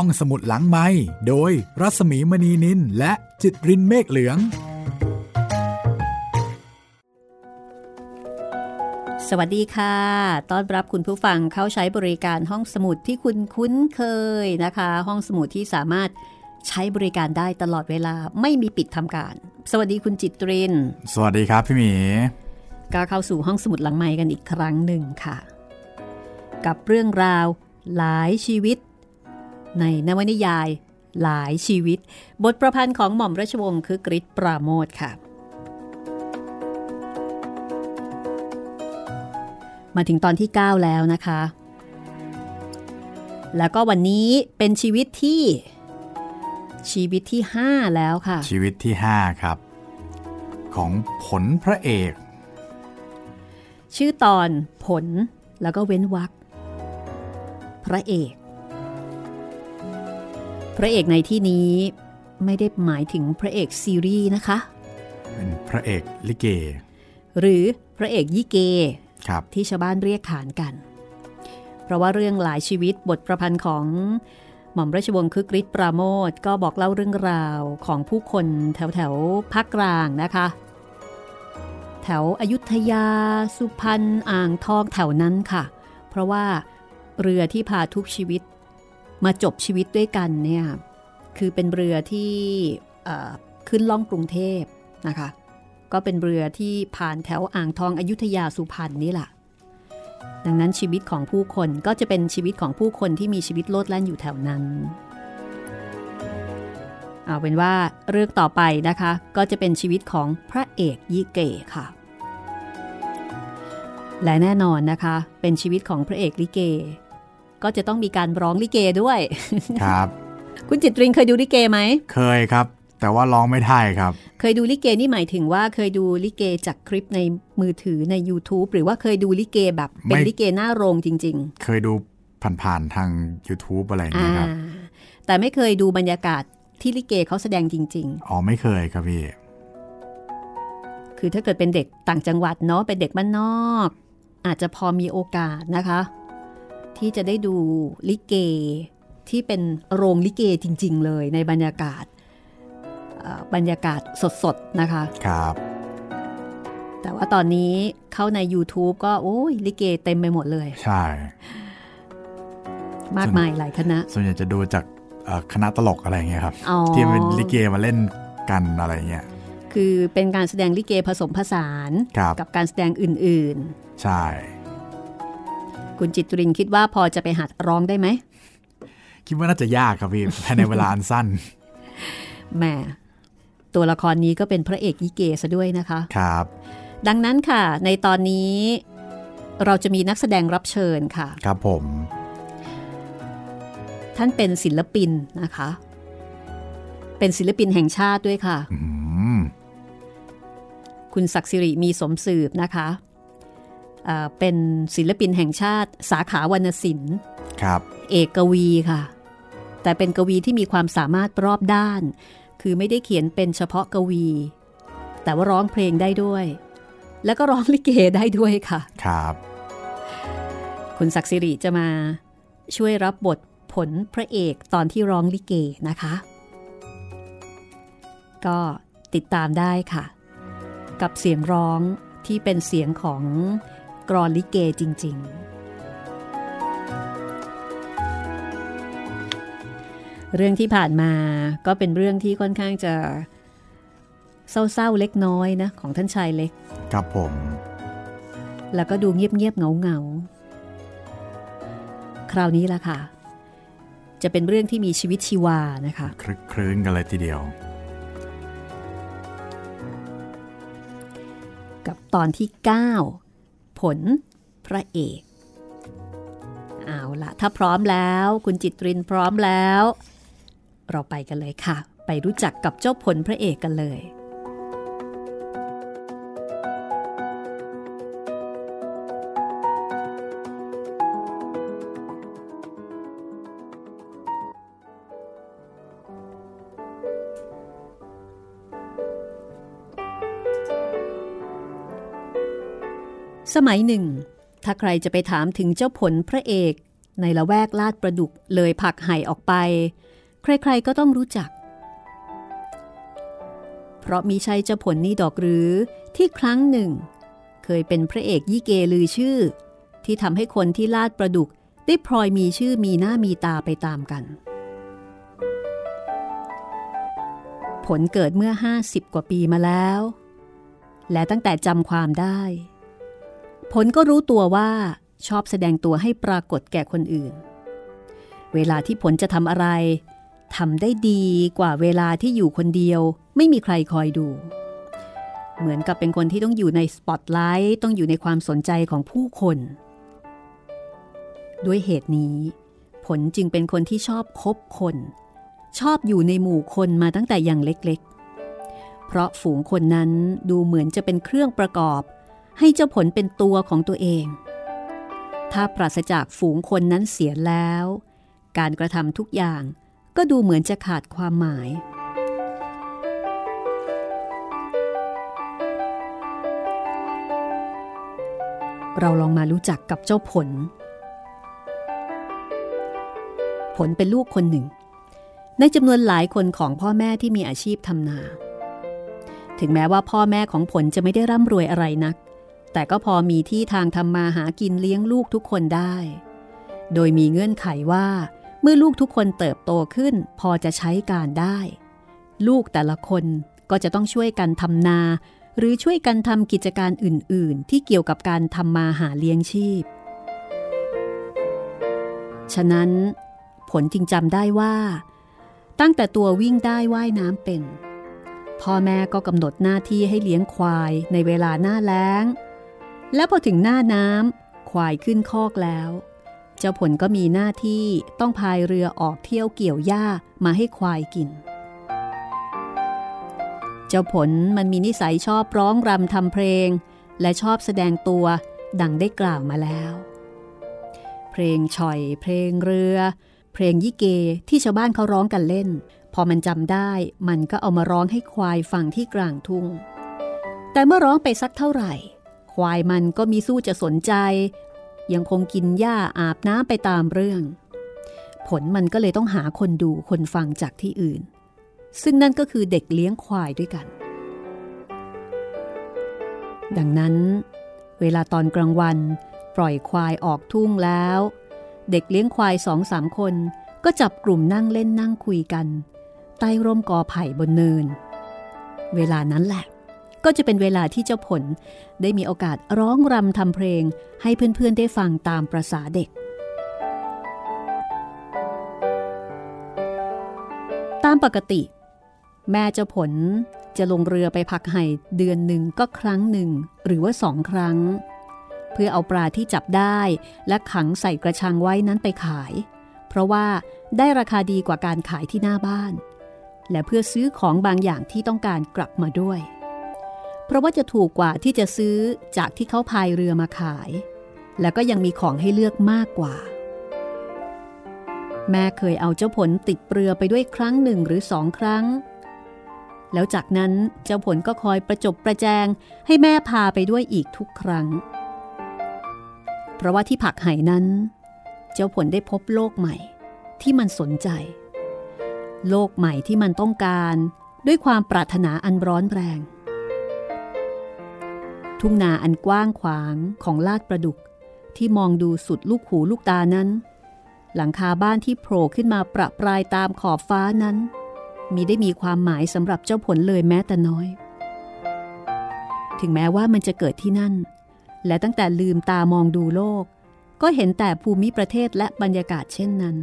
ห้องสมุดหลังไม้โดยรัสมีมณีนินและจิตรินเมฆเหลือง สวัสดีค่ะ ต้อนรับคุณผู้ฟังเข้าใช้บริการห้องสมุดที่คุณคุ้นเคยนะคะ ห้องสมุดที่สามารถใช้บริการได้ตลอดเวลาไม่มีปิดทำการ สวัสดีคุณจิตริน สวัสดีครับพี่หมีก็เข้าสู่ห้องสมุดหลังไม้กันอีกครั้งหนึ่งค่ะ กับเรื่องราวหลายชีวิต ในนวนิยายหลายชีวิต บทประพันธ์ของหม่อมราชวงศ์คือกริชปราโมทค่ะ มาถึงตอนที่ 9 แล้วนะคะ แล้วก็วันนี้เป็นชีวิตที่ ชีวิตที่ 5 แล้วค่ะ ชีวิตที่ 5 ครับ ของผลพระเอก ชื่อตอนผลแล้วก็เว้นวรรคพระเอก พระเอกในที่นี้ไม่ได้หมายถึงพระเอกซีรีส์นะคะ เป็นพระเอกลิเก หรือพระเอกยี่เกครับที่ชาวบ้านเรียกขานกัน เพราะว่าเรื่องหลายชีวิตบทประพันธ์ของหม่อมราชวงศ์คึกฤทธิ์ปราโมทก็บอกเล่าเรื่องราวของผู้คนแถวแถวๆภาคกลางนะคะ แถวอยุธยา สุพรรณอ่างทองแถวนั้นค่ะ เพราะว่าเรือที่พาทุกชีวิต มาจบชีวิตด้วยกันเนี่ยคือเป็นเรือที่ขึ้นล่องกรุงเทพนะคะ ก็เป็นเรือที่ผ่านแถวอ่างทองอยุธยาสุพรรณนี่แหละดังนั้นชีวิตของผู้คนก็จะเป็นชีวิตของผู้คนที่มีชีวิตโลดแล่นอยู่แถวนั้น เอาเป็นว่าเรื่องต่อไปนะคะ ก็จะเป็นชีวิตของพระเอกยี่เกค่ะ และแน่นอนนะคะ เป็นชีวิตของพระเอกลิเก ก็จะต้องมีการร้องลิเกด้วย ครับ คุณจิตริงเคยดูลิเกไหม เคยครับ แต่ว่าร้องไม่ได้ครับ เคยดูลิเกนี่หมายถึงว่าเคยดูลิเกจากคลิปในมือถือใน YouTube หรือว่าเคยดูลิเกแบบเป็นไม่ลิเกหน้าโรงจริงเคยดูผ่านๆทาง YouTube อะไรอย่างๆอ่าเงี้ยครับ แต่ไม่เคยดูบรรยากาศที่ลิเกเขาแสดงจริงอ๋อไม่เคยครับพี่ๆคือถ้าเกิดเป็นเด็กต่างจังหวัดเนาะเป็นเด็กบ้านนอก อาจจะพอมีโอกาสนะคะ ที่จะได้ดูลิเกที่เป็นโรงลิเกจริง ๆ เลยในบรรยากาศเอ่อบรรยากาศสด ๆ นะคะ ครับ แต่ว่าตอนนี้เข้าใน YouTube ก็ โอ้ย ลิเกเต็มไปหมดเลย ใช่ มากมายหลายคณะ ส่วนใหญ่จะดูจากเอ่อคณะตลกอะไรอย่างเงี้ยครับอ๋อที่เป็นลิเกมาเล่นกันอะไรเงี้ย คือเป็นการแสดงลิเกผสมผสานครับกับการแสดงอื่นใช่ๆ คุณจิตรินคิดว่าพอจะไปหัดร้องได้ไหม คิดว่าน่าจะยากครับพี่ภายในเวลาอันสั้นแหมตัวละครนี้ก็เป็นพระเอกลิเกซะด้วยนะคะครับ ดังนั้นค่ะ ในตอนนี้เราจะมีนักแสดงรับเชิญค่ะ ครับผม ท่านเป็นศิลปินนะคะ เป็นศิลปินแห่งชาติด้วยค่ะอืมคุณศักดิ์สิริมีสมสืบนะคะ เอ่อเป็นศิลปินแห่งชาติ สาขาวรรณศิลป์ครับ เอกกวีค่ะ แต่เป็นกวีที่มีความสามารถรอบด้าน คือไม่ได้เขียนเป็นเฉพาะกวี แต่ว่าร้องเพลงได้ด้วย แล้วก็ร้องลิเกได้ด้วยค่ะ ครับ คุณศักดิ์สิริจะมาช่วยรับบทผลพระเอกตอนที่ร้องลิเกนะคะ ก็ติดตามได้ค่ะ กับเสียงร้องที่เป็นเสียงของ กรอนลิเกจริง ๆ เรื่องที่ผ่านมาก็เป็นเรื่องที่ค่อนข้างจะเศร้าๆเล็กน้อยนะของท่านชายเล็ก ครับผม แล้วก็ดูเงียบๆเหงาๆ คราวนี้ละค่ะ จะเป็นเรื่องที่มีชีวิตชีวานะคะคลึกคลื้นกันเลยทีเดียว กับตอนที่ 9 ผลพระเอก เอาละถ้าพร้อมแล้ว คุณจิตรินพร้อมแล้ว เราไปกันเลยค่ะ ไปรู้จักกับเจ้าผลพระเอกกันเลย สมัยหนึ่ง ถ้าใครจะไปถามถึงเจ้าผลพระเอกในละแวกลาดประดุกเลยผักไห่ออกไป ใครๆก็ต้องรู้จัก เพราะมีชัยเจ้าผลนี่ดอกหรือที่ครั้งหนึ่ง เคยเป็นพระเอกยี่เกลือชื่อ ที่ทำให้คนที่ลาดประดุกได้พลอยมีชื่อมีหน้ามีตาไปตามกัน ผลเกิดเมื่อ 50 กว่าปีมาแล้ว และตั้งแต่จำความได้ ผลก็รู้ตัวว่าชอบแสดงตัวให้ปรากฏแก่คนอื่น เวลาที่ผลจะทำอะไรทำได้ดีกว่าเวลาที่อยู่คนเดียว ไม่มีใครคอยดู เหมือนกับเป็นคนที่ต้องอยู่ในสปอตไลท์ต้องอยู่ในความสนใจของผู้คน ด้วยเหตุนี้ ผลจึงเป็นคนที่ชอบคบคน ชอบอยู่ในหมู่คนมาตั้งแต่อย่างเล็กๆ เพราะฝูงคนนั้นดูเหมือนจะเป็นเครื่องประกอบ ให้เจ้าผลเป็นตัวของตัวเอง ถ้าปราศจากฝูงคนนั้นเสียแล้ว การกระทำทุกอย่างก็ดูเหมือนจะขาดความหมาย เราลองมารู้จักกับเจ้าผล ผลเป็นลูกคนหนึ่ง ในจำนวนหลายคนของพ่อแม่ที่มีอาชีพทำนา ถึงแม้ว่าพ่อแม่ของผลจะไม่ได้ร่ำรวยอะไรนัก แต่ก็พอมีที่ทางทำมาหากินเลี้ยงลูกทุกคนได้ โดยมีเงื่อนไขว่า เมื่อลูกทุกคนเติบโตขึ้น พอจะใช้การได้ ลูกแต่ละคนก็จะต้องช่วยกันทำนา หรือช่วยกันทำกิจการอื่น ๆ ที่เกี่ยวกับการทำมาหาเลี้ยงชีพ ฉะนั้น ผลจึงจำได้ว่า ตั้งแต่ตัววิ่งได้ว่ายน้ำเป็นพ่อแม่ก็กำหนดหน้าที่ให้เลี้ยงควายในเวลาหน้าแล้ง แล้วพอถึงหน้าน้ำควายขึ้นคอกแล้ว เจ้าผลก็มีหน้าที่ต้องพายเรือออกเที่ยวเกี่ยวหญ้ามาให้ควายกิน เจ้าผลมันมีนิสัยชอบร้องรำทำเพลง และชอบแสดงตัวดังได้กล่าวมาแล้ว เพลงฉ่อย เพลงเรือ เพลงยิเกที่ชาวบ้านเขาร้องกันเล่น พอมันจำได้มันก็เอามาร้องให้ควายฟังที่กลางทุ่ง แต่เมื่อร้องไปสักเท่าไหร่ ควายมันก็มีสู้จะสนใจ ยังคงกินหญ้าอาบน้ำไปตามเรื่อง ผลมันก็เลยต้องหาคนดูคนฟังจากที่อื่น ซึ่งนั่นก็คือเด็กเลี้ยงควายด้วยกัน ดังนั้น เวลาตอนกลางวัน ปล่อยควายออกทุ่งแล้ว เด็กเลี้ยงควายสองสามคน ก็จับกลุ่มนั่งเล่นนั่งคุยกัน ใต้ร่มกอไผ่บนเนิน เวลานั้นแหละ ก็จะเป็นเวลาที่เจ้าผลได้มีโอกาสร้องรำทำเพลง ให้เพื่อนๆได้ฟังตามประษาเด็ก ตามปกติ แม่เจ้าผลจะลงเรือไปพักไห่เดือนหนึ่งก็ครั้งหนึ่ง หรือว่าสองครั้ง เพื่อเอาปลาที่จับได้และขังใส่กระชังไว้นั้นไปขาย เพราะว่าได้ราคาดีกว่าการขายที่หน้าบ้าน และเพื่อซื้อของบางอย่างที่ต้องการกลับมาด้วย เพราะว่าจะถูกกว่าที่จะซื้อจากที่เขาพายเรือมาขาย แล้วก็ยังมีของให้เลือกมากกว่า แม่เคยเอาเจ้าผลติดเรือไปด้วยครั้งหนึ่งหรือสองครั้ง แล้วจากนั้นเจ้าผลก็คอยประจบประแจงให้แม่พาไปด้วยอีกทุกครั้ง เพราะว่าที่ผักไห่นั้น เจ้าผลได้พบโลกใหม่ที่มันสนใจ โลกใหม่ที่มันต้องการด้วยความปรารถนาอันร้อนแรง ทุ่งนาอันกว้างขวางของลาดประดุก ที่มองดูสุดลูกหูลูกตานั้น หลังคาบ้านที่โผล่ขึ้นมาประปรายตามขอบฟ้านั้น มีได้มีความหมายสำหรับเจ้าผลเลยแม้แต่น้อย ถึงแม้ว่ามันจะเกิดที่นั่น และตั้งแต่ลืมตามองดูโลก ก็เห็นแต่ภูมิประเทศและบรรยากาศเช่นนั้น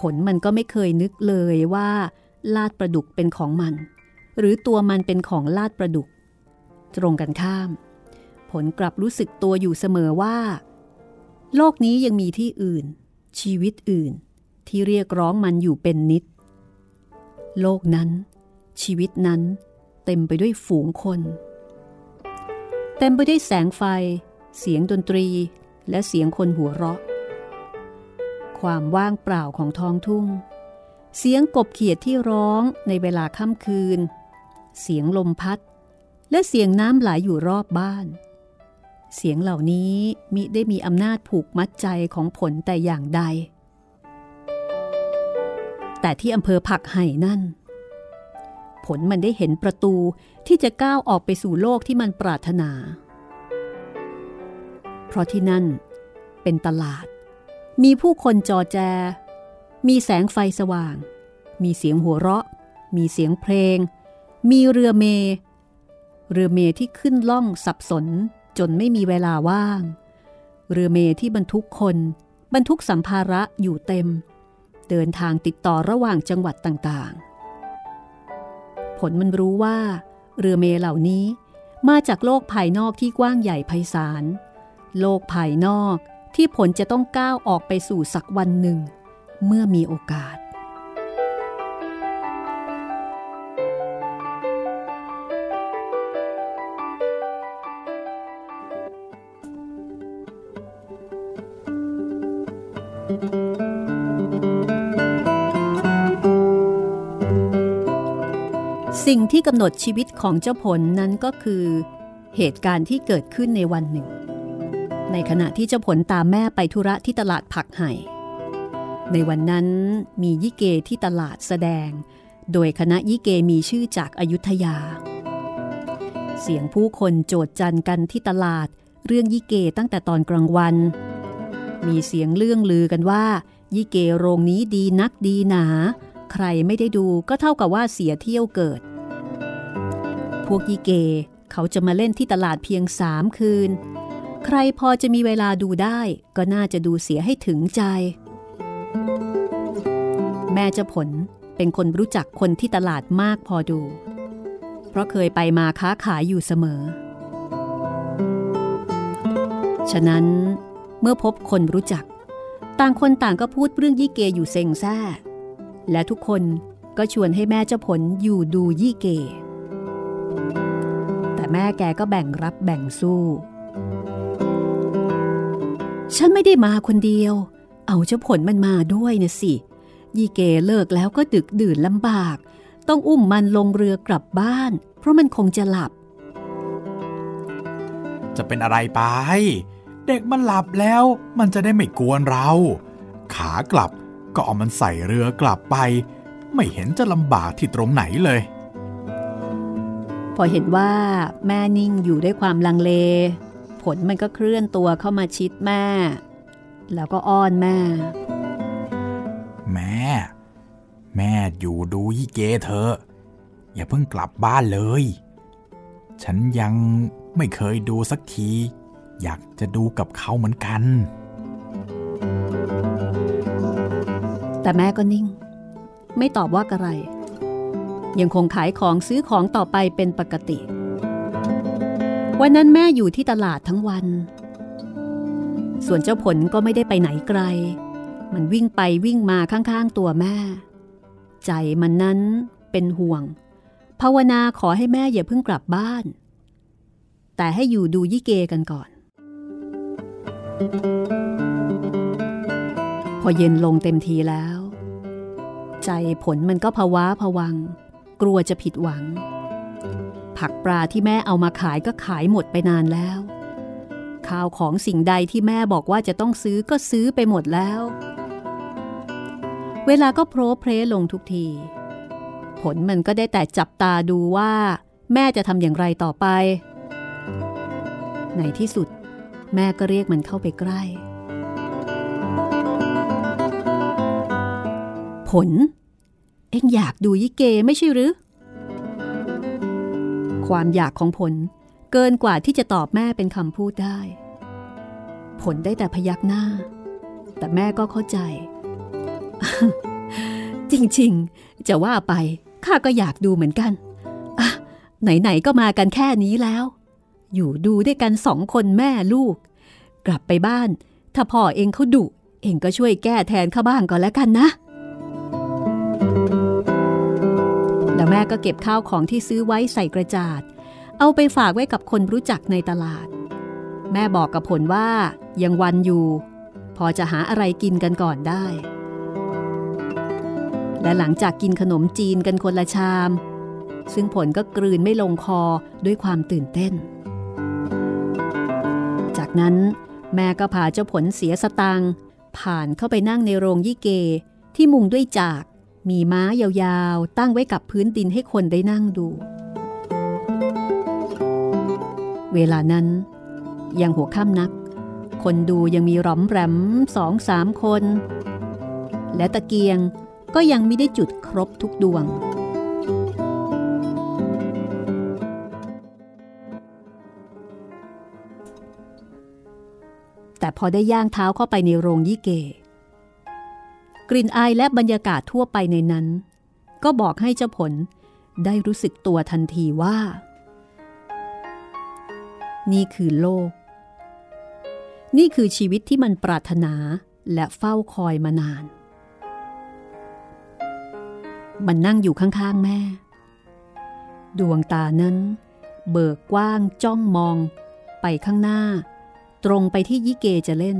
ผลมันก็ไม่เคยนึกเลยว่าลาดประดุกเป็นของมัน หรือตัวมันเป็นของลาดประดุก ตรงกันข้าม ผลกลับรู้สึกตัวอยู่เสมอว่า โลกนี้ยังมีที่อื่น ชีวิตอื่น ที่เรียกร้องมันอยู่เป็นนิด โลกนั้น ชีวิตนั้นเต็มไปด้วยฝูงคน เต็มไปด้วยแสงไฟ เสียงดนตรีและเสียงคนหัวเราะ ความว่างเปล่าของท้องทุ่ง เสียงกบเขียดที่ร้องในเวลาค่ำคืน เสียงลมพัด และเสียงน้ำไหลยอยู่รอบบ้าน เสียงเหล่านี้มิได้มีอำนาจผูกมัดใจของผลแต่อย่างใด แต่ที่อำเภอผักไห่นั่น ผลมันได้เห็นประตูที่จะก้าวออกไปสู่โลกที่มันปรารถนา เพราะที่นั่นเป็นตลาด มีผู้คนจอแจ มีแสงไฟสว่าง มีเสียงหัวเราะ มีเสียงเพลง มีเรือเม เรือเมที่ขึ้นล่องสับสนจนไม่มีเวลาว่าง เรือเมที่บรรทุกคน บรรทุกสัมภาระอยู่เต็ม เดินทางติดต่อระหว่างจังหวัดต่างๆ ผลมันรู้ว่า เรือเมเหล่านี้มาจากโลกภายนอกที่กว้างใหญ่ไพศาล โลกภายนอกที่ผลจะต้องก้าวออกไปสู่สักวันหนึ่ง เมื่อมีโอกาส สิ่งที่กำหนดชีวิตของเจ้าผลนั้นก็คือเหตุการณ์ที่เกิดขึ้นในวันหนึ่ง ในขณะที่เจ้าผลตามแม่ไปธุระที่ตลาดผักไห่ ในวันนั้นมียิเกที่ตลาดแสดง โดยคณะยิเกมีชื่อจากอายุทยา เสียงผู้คนโจดจันกันที่ตลาดเรื่องยิเกตั้งแต่ตอนกลางวัน มีเสียงเรื่องลือกันว่า ยิเกโรงนี้ดีนักดีหนา ใครไม่ได้ดูก็เท่ากับว่าเสียเที่ยวเกิด วกยิเก เขาจะมาเล่นที่ตลาดเพียงสามคืน ใครพอจะมีเวลาดูได้ ก็น่าจะดูเสียให้ถึงใจ แม่เจ้าผลเป็นคนรู้จักคนที่ตลาดมากพอดู เพราะเคยไปมาค้าขายอยู่เสมอ ฉะนั้นเมื่อพบคนรู้จัก ต่างคนต่างก็พูดเรื่องยี่เกอยู่เซ็งแซ่และทุกคนก็ชวนให้แม่เจ้าผลอยู่ดูยี่เก แต่แม่แกก็แบ่งรับแบ่งสู้ ฉันไม่ได้มาคนเดียว เอาเจ้าผลมันมาด้วยนะสิ ยี่เกเลิกแล้วก็ดึกดื่นลำบาก ต้องอุ้มมันลงเรือกลับบ้าน เพราะมันคงจะหลับ จะเป็นอะไรไป เด็กมันหลับแล้วมันจะได้ไม่กวนเรา ขากลับก็เอามันใส่เรือกลับไป ไม่เห็นจะลำบากที่ตรงไหนเลย อเห็นว่าแม่นิ่งอยู่ด้วยความลังเล ผลมันก็เคลื่อนตัวเข้ามาชิดแม่ แล้วก็อ้อนแม่ แม่ แม่อยู่ดูยี่เกเธอ อย่าเพิ่งกลับบ้านเลย ฉันยังไม่เคยดูสักที อยากจะดูกับเขาเหมือนกัน แต่แม่ก็นิ่ง ไม่ตอบว่าอะไร ยังคงขายของซื้อของต่อไปเป็นปกติ วันนั้นแม่อยู่ที่ตลาดทั้งวัน ส่วนเจ้าผลก็ไม่ได้ไปไหนไกล มันวิ่งไปวิ่งมาข้างๆตัวแม่ ใจมันนั้นเป็นห่วง ภาวนาขอให้แม่อย่าเพิ่งกลับบ้าน แต่ให้อยู่ดูยี่เกกันก่อน พอเย็นลงเต็มทีแล้ว ใจผลมันก็ภาวะผวัง กลัวจะผิดหวัง ผักปลาที่แม่เอามาขายก็ขายหมดไปนานแล้ว ข้าวของสิ่งใดที่แม่บอกว่าจะต้องซื้อก็ซื้อไปหมดแล้ว เวลาก็โพรเพรลงทุกที ผลมันก็ได้แต่จับตาดูว่า แม่จะทำอย่างไรต่อไป ในที่สุด แม่ก็เรียกมันเข้าไปใกล้ ผล เอ็งอยากดูยิเกไม่ใช่หรือ ความอยากของผลเกินกว่าที่จะตอบแม่เป็นคำพูดได้ ผลได้แต่พยักหน้า แต่แม่ก็เข้าใจ จริงๆ จะว่าไปข้าก็อยากดูเหมือนกันอะไหนๆก็มากันแค่นี้แล้ว อยู่ดูด้วยกันสองคนแม่ลูก กลับไปบ้าน ถ้าพ่อเองเขาดุเองก็ช่วยแก้แทนข้าบ้างก่อนแล้วกันนะ แม่ก็เก็บข้าวของที่ซื้อไว้ใส่กระจาด เอาไปฝากไว้กับคนรู้จักในตลาด แม่บอกกับผลว่ายังวันอยู่ พอจะหาอะไรกินกันก่อนได้ และหลังจากกินขนมจีนกันคนละชาม ซึ่งผลก็กลืนไม่ลงคอด้วยความตื่นเต้น จากนั้นแม่ก็พาเจ้าผลเสียสตังผ่านเข้าไปนั่งในโรงยี่เกที่มุงด้วยจาก มีม้ายาวๆ ตั้งไว้กับพื้นดินให้คนได้นั่งดู เวลานั้น ยังหัวค่ำนัก คนดูยังมีร้อมแรมสองสามคน และตะเกียงก็ยังไม่ได้จุดครบทุกดวง แต่พอได้ย่างเท้าเข้าไปในโรงยี่เก กลิ่นอายและบรรยากาศทั่วไปในนั้น ก็บอกให้เจ้าผลได้รู้สึกตัวทันทีว่า นี่คือโลก นี่คือชีวิตที่มันปรารถนาและเฝ้าคอยมานาน มันนั่งอยู่ข้างๆแม่ ดวงตานั้น เบิกกว้างจ้องมอง ไปข้างหน้า ตรงไปที่ยิเกจะเล่น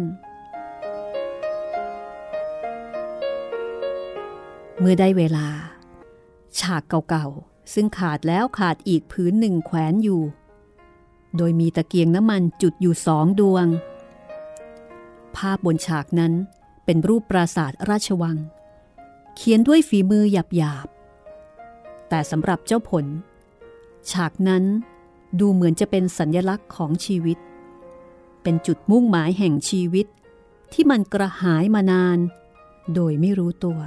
เมื่อได้เวลา ฉากเก่าๆ ซึ่งขาดแล้วขาดอีกผืนหนึ่งแขวนอยู่ โดยมีตะเกียงน้ำมันจุดอยู่สองดวง ภาพบนฉากนั้นเป็นรูปปราสาทราชวัง เขียนด้วยฝีมือหยาบๆ แต่สำหรับเจ้าผล ฉากนั้นดูเหมือนจะเป็นสัญญลักษณ์ของชีวิต เป็นจุดมุ่งหมายแห่งชีวิตที่มันกระหายมานาน โดยไม่รู้ตัว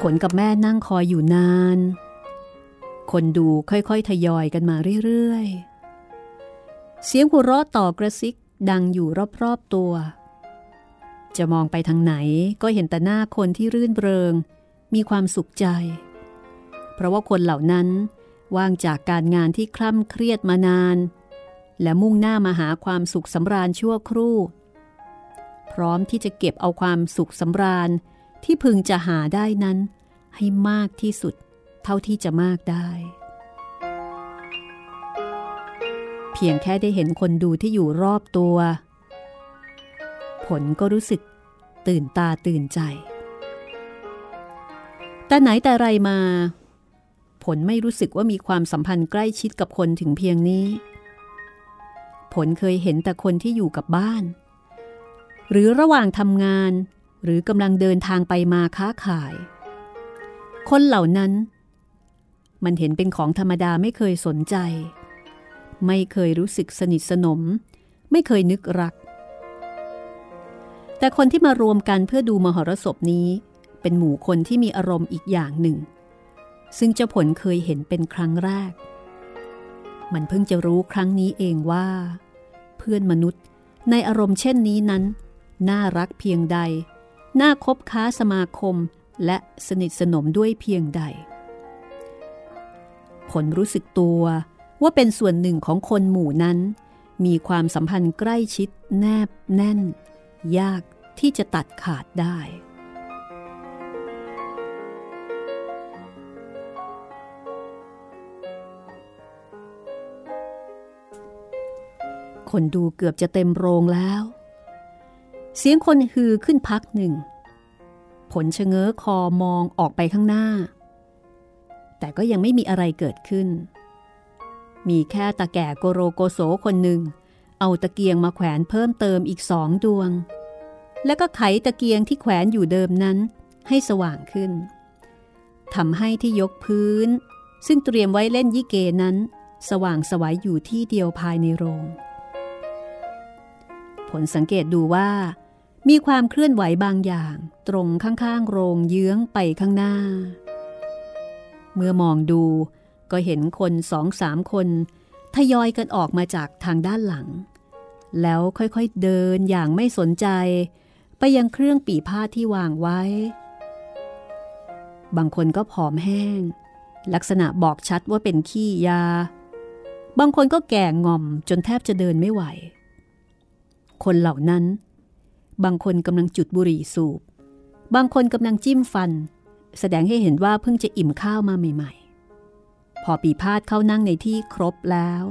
ผลกับแม่นั่งคอยอยู่นาน คนดูค่อยๆ ทยอยกันมาเรื่อยๆ เสียงหัวเราะต่อกระซิกดังอยู่รอบๆตัว จะมองไปทางไหนก็เห็นแต่หน้าคนที่รื่นเริง มีความสุขใจ เพราะว่าคนเหล่านั้นว่างจากการงานที่คล่ำเครียดมานาน และมุ่งหน้ามาหาความสุขสำราญชั่วครู่ พร้อมที่จะเก็บเอาความสุขสำราญ ที่พึงจะหาได้นั้น ให้มากที่สุด เท่าที่จะมากได้ เพียงแค่ได้เห็นคนดูที่อยู่รอบตัว ผลก็รู้สึกตื่นตาตื่นใจ แต่ไหนแต่ไรมา ผลไม่รู้สึกว่ามีความสัมพันธ์ใกล้ชิดกับคนถึงเพียงนี้ ผลเคยเห็นแต่คนที่อยู่กับบ้าน หรือระหว่างทำงาน หรือกำลังเดินทางไปมาค้าขาย คนเหล่านั้น มันเห็นเป็นของธรรมดาไม่เคยสนใจ ไม่เคยรู้สึกสนิทสนม ไม่เคยนึกรัก แต่คนที่มารวมกันเพื่อดูมหรสพนี้ เป็นหมู่คนที่มีอารมณ์อีกอย่างหนึ่ง ซึ่งเจ้าผลเคยเห็นเป็นครั้งแรก มันเพิ่งจะรู้ครั้งนี้เองว่า เพื่อนมนุษย์ในอารมณ์เช่นนี้นั้น น่ารักเพียงใด น่าคบค้าสมาคมและสนิทสนมด้วยเพียงใด ผลรู้สึกตัวว่าเป็นส่วนหนึ่งของคนหมู่นั้น มีความสัมพันธ์ใกล้ชิดแนบแน่น ยากที่จะตัดขาดได้ คนดูเกือบจะเต็มโรงแล้ว เสียงคนฮือขึ้นพักหนึ่ง ผลชะเง้อคอมองออกไปข้างหน้า แต่ก็ยังไม่มีอะไรเกิดขึ้น มีแค่ตาแก่โกโรโกโสคนหนึ่ง เอาตะเกียงมาแขวนเพิ่มเติมอีกสองดวง แล้วก็ไขตะเกียงที่แขวนอยู่เดิมนั้นให้สว่างขึ้นทำให้ที่ยกพื้น ซึ่งเตรียมไว้เล่นยิเกนั้นสว่างสวัยอยู่ที่เดียวภายในโรง ผลสังเกตดูว่า มีความเคลื่อนไหวบางอย่าง ตรงข้างๆ โรงเยื้องไปข้างหน้า เมื่อมองดูก็เห็นคนสองสามคนทยอยกันออกมาจากทางด้านหลัง แล้วค่อยๆเดินอย่างไม่สนใจ ไปยังเครื่องปีพาที่วางไว้ บางคนก็ผอมแห้ง ลักษณะบอกชัดว่าเป็นขี้ยา บางคนก็แก่งอมจนแทบจะเดินไม่ไหว คนเหล่านั้น บางคนกำลังจุดบุหรี่สูบ บางคนกำลังจิ้มฟัน แสดงให้เห็นว่าเพิ่งจะอิ่มข้าวมาใหม่ๆ พอปีพาดเข้านั่งในที่ครบแล้ว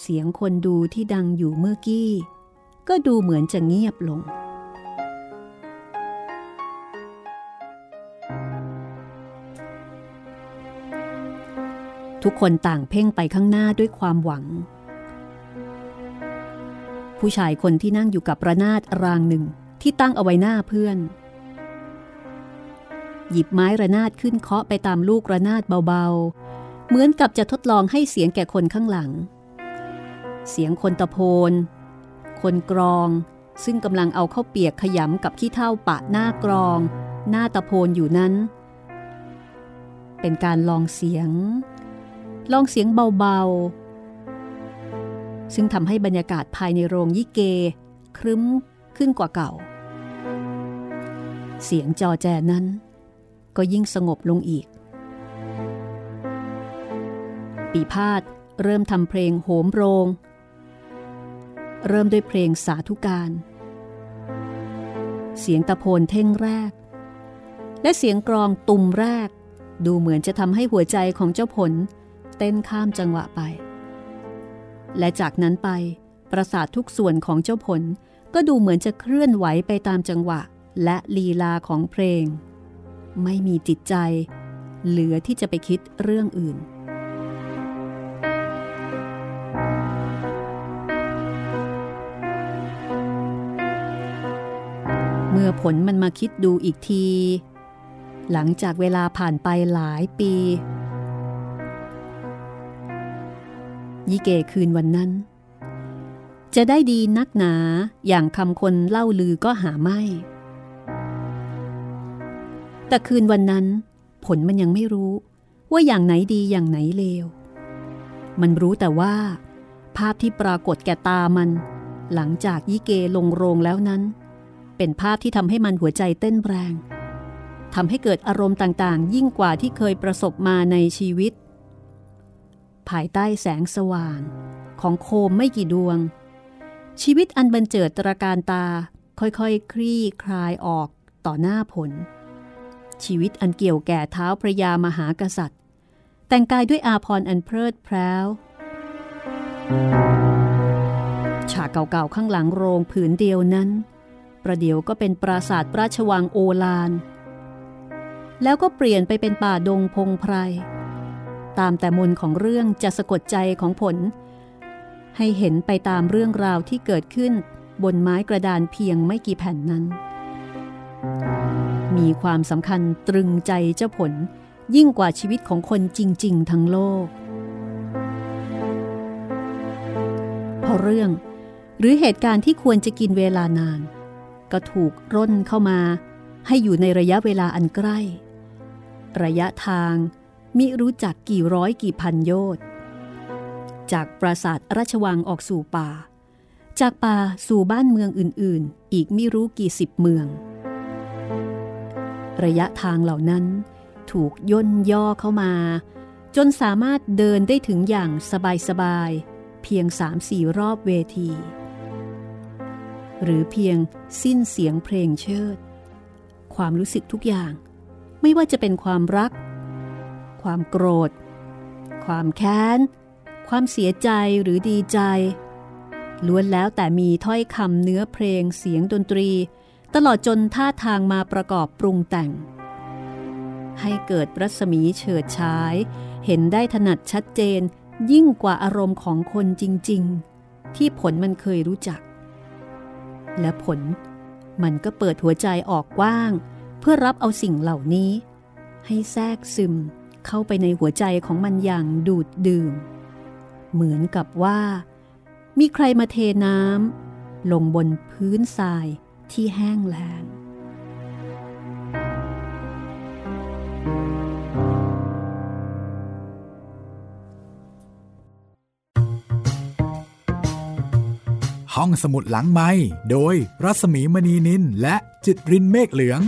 เสียงคนดูที่ดังอยู่เมื่อกี้ ก็ดูเหมือนจะเงียบลงทุกคนต่างเพ่งไปข้างหน้าด้วยความหวัง ผู้ชายคนที่นั่งอยู่กับระนาดรางหนึ่งที่ตั้งเอาไว้หน้าเพื่อน หยิบไม้ระนาดขึ้นเคาะไปตามลูกระนาดเบาๆ เหมือนกับจะทดลองให้เสียงแก่คนข้างหลัง เสียงคนตะโพน คนกรอง ซึ่งกำลังเอาเข้าเปียกขยำกับขี้เท่าปะหน้ากรอง หน้าตะโพนอยู่นั้น เป็นการลองเสียง ลองเสียงเบาๆ ซึ่งทำให้บรรยากาศภายในโรงยิเก ครึ้มขึ้นกว่าเก่า เสียงจอแจนั้น ก็ยิ่งสงบลงอีก ปีพาดเริ่มทำเพลงโหมโรง เริ่มด้วยเพลงสาธุการ เสียงตะโพนเท่งแรก และเสียงกรองตุ่มแรก ดูเหมือนจะทำให้หัวใจของเจ้าผล เต้นข้ามจังหวะไป และจากนั้นไปประสาททุกส่วนของเจ้าผลก็ดูเหมือนจะเคลื่อนไหวไปตามจังหวะและลีลาของเพลง ไม่มีจิตใจ เหลือที่จะไปคิดเรื่องอื่น เมื่อผลมันมาคิดดูอีกที หลังจากเวลาผ่านไปหลายปี ยิเกคืนวันนั้น จะได้ดีนักหนาอย่างคำคนเล่าลือก็หาไม่ แต่คืนวันนั้น ผลมันยังไม่รู้ ว่าอย่างไหนดีอย่างไหนเลว มันรู้แต่ว่า ภาพที่ปรากฏแก่ตามัน หลังจากยิเกลงโรงแล้วนั้น เป็นภาพที่ทำให้มันหัวใจเต้นแรงทำให้เกิดอารมณ์ต่างๆ ยิ่งกว่าที่เคยประสบมาในชีวิต ภายใต้แสงสว่างของโคมไม่กี่ดวง ชีวิตอันบันเจิดตราการตาค่อยๆคคลี่คลายออกต่อหน้าผล ชีวิตอันเกี่ยวแก่เท้าพระยามหากษัตริย์ แต่งกายด้วยอาพรอันเพลิดเพลิวฉากเก่าๆข้างหลังโรงผืนเดียวนั้น ประเดี๋ยวก็เป็นปราสาทราชวังโอลาน แล้วก็เปลี่ยนไปเป็นป่าดงพงไพร ตามแต่มนของเรื่องจะสะกดใจของผล ให้เห็นไปตามเรื่องราวที่เกิดขึ้นบนไม้กระดานเพียงไม่กี่แผ่นนั้น มีความสำคัญตรึงใจเจ้าผลยิ่งกว่าชีวิตของคนจริง ๆ ทั้งโลกเพราะเรื่องหรือเหตุการณ์ที่ควรจะกินเวลานาน ก็ถูกร่นเข้ามาให้อยู่ในระยะเวลาอันใกล้ ระยะทาง มิรู้จักกี่ร้อยกี่พันโยชน์จากปราสาทราชวังออกสู่ป่า จากป่าสู่บ้านเมืองอื่นๆ อีกไม่รู้กี่สิบเมือง ระยะทางเหล่านั้นถูกย่นย่อเข้ามา จนสามารถเดินได้ถึงอย่างสบายๆ เพียงสามสี่รอบเวที หรือเพียงสิ้นเสียงเพลงเชิด ความรู้สึกทุกอย่าง ไม่ว่าจะเป็นความรัก ความโกรธ ความแค้น ความเสียใจหรือดีใจ ล้วนแล้วแต่มีถ้อยคำเนื้อเพลงเสียงดนตรี ตลอดจนท่าทางมาประกอบปรุงแต่ง ให้เกิดรัศมีเฉิดฉาย เห็นได้ถนัดชัดเจนยิ่งกว่าอารมณ์ของคนจริง ๆ ที่ผลมันเคยรู้จัก และผลมันก็เปิดหัวใจออกกว้าง เพื่อรับเอาสิ่งเหล่านี้ ให้แทรกซึม เข้าไปในหัวใจของมันอย่างดูดดื่ม เหมือนกับว่า มีใครมาเทน้ำลงบนพื้นทรายที่แห้งแล้งห้องสมุดหลังไม้โดยรัสมีมณีนินและจิตรินเมฆเหลือง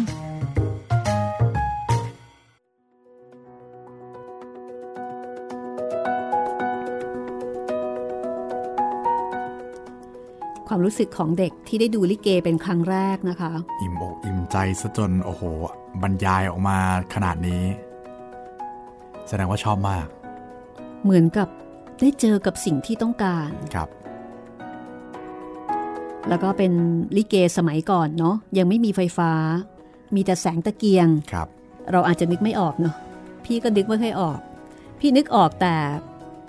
รู้สึกของเด็กที่ได้ดูลิเกเป็นครั้งแรกนะคะ อิ่มอกอิ่มใจซะจนโอ้โห บรรยายออกมาขนาดนี้ แสดงว่าชอบมาก เหมือนกับได้เจอกับสิ่งที่ต้องการครับ แล้วก็เป็นลิเกสมัยก่อนเนาะยังไม่มีไฟฟ้า มีแต่แสงตะเกียงครับ เราอาจจะนึกไม่ออกเนาะพี่ก็นึกไม่ค่อยออก พี่นึกออกแต่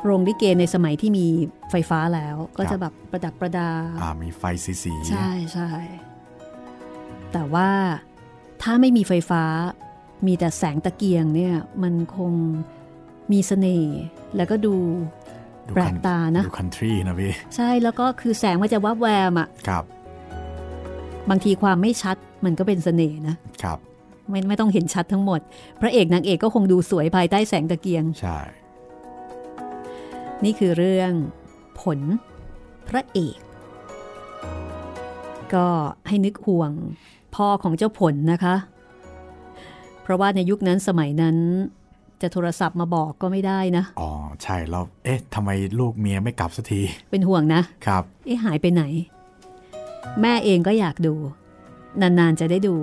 โรงลิเกในสมัยที่มีไฟฟ้าแล้ว ก็จะแบบประดับประดาอ่ามีไฟสีสีใช่ใช่แต่ว่าถ้าไม่มีไฟฟ้า มีแต่แสงตะเกียงเนี่ยมันคงมีเสน่ห์แล้วก็ดูดูแปลกตานะ ดูคันทรีนะพี่ ใช่แล้วก็คือแสงมันจะวับแวมอะครับ บางทีความไม่ชัดมันก็เป็นเสน่ห์นะครับไม่ไม่ต้องเห็นชัดทั้งหมด พระเอกนางเอกก็คงดูสวยภายใต้แสงตะเกียง ใช่ นี่คือเรื่องผลพระเอก ก็ให้นึกห่วงพ่อของเจ้าผลนะคะ เพราะว่าในยุคนั้นสมัยนั้นจะโทรศัพท์มาบอกก็ไม่ได้นะ อ๋อ ใช่แล้ว เอ๊ะทำไมลูกเมียไม่กลับสักที เป็นห่วงนะ ครับ เอ๊ะหายไปไหน แม่เองก็อยากดู นาน ๆ จะได้ดู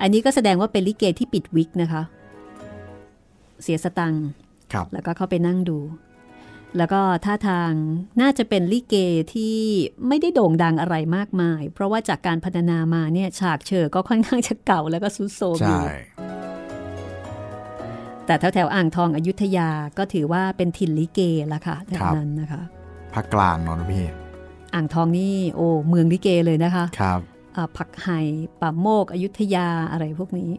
อันนี้ก็แสดงว่าเป็นลิเกที่ปิดวิกนะคะ เสียสตังค์ ครับ แล้วก็เข้าไปนั่งดู แล้วก็ท่าทางน่าจะเป็นลิเกที่ไม่ได้โด่งดังอะไรมากมาย เพราะว่าจากการพัฒนามาเนี่ยฉากเชิงก็ค่อนข้างจะเก่าแล้วก็ซุดโทรมอใช่ยู่แต่แถวแถวๆอ่างทองอยุธยาก็ถือว่าเป็นถิ่นลิเกละค่ะแถวนั้นนะคะภาคกลางเนอะพี่ อ่างทองนี่โอ้เมืองลิเกเลยนะคะครับอ่าผักไห่ป่าโมกอยุธยาอะไรพวกนี้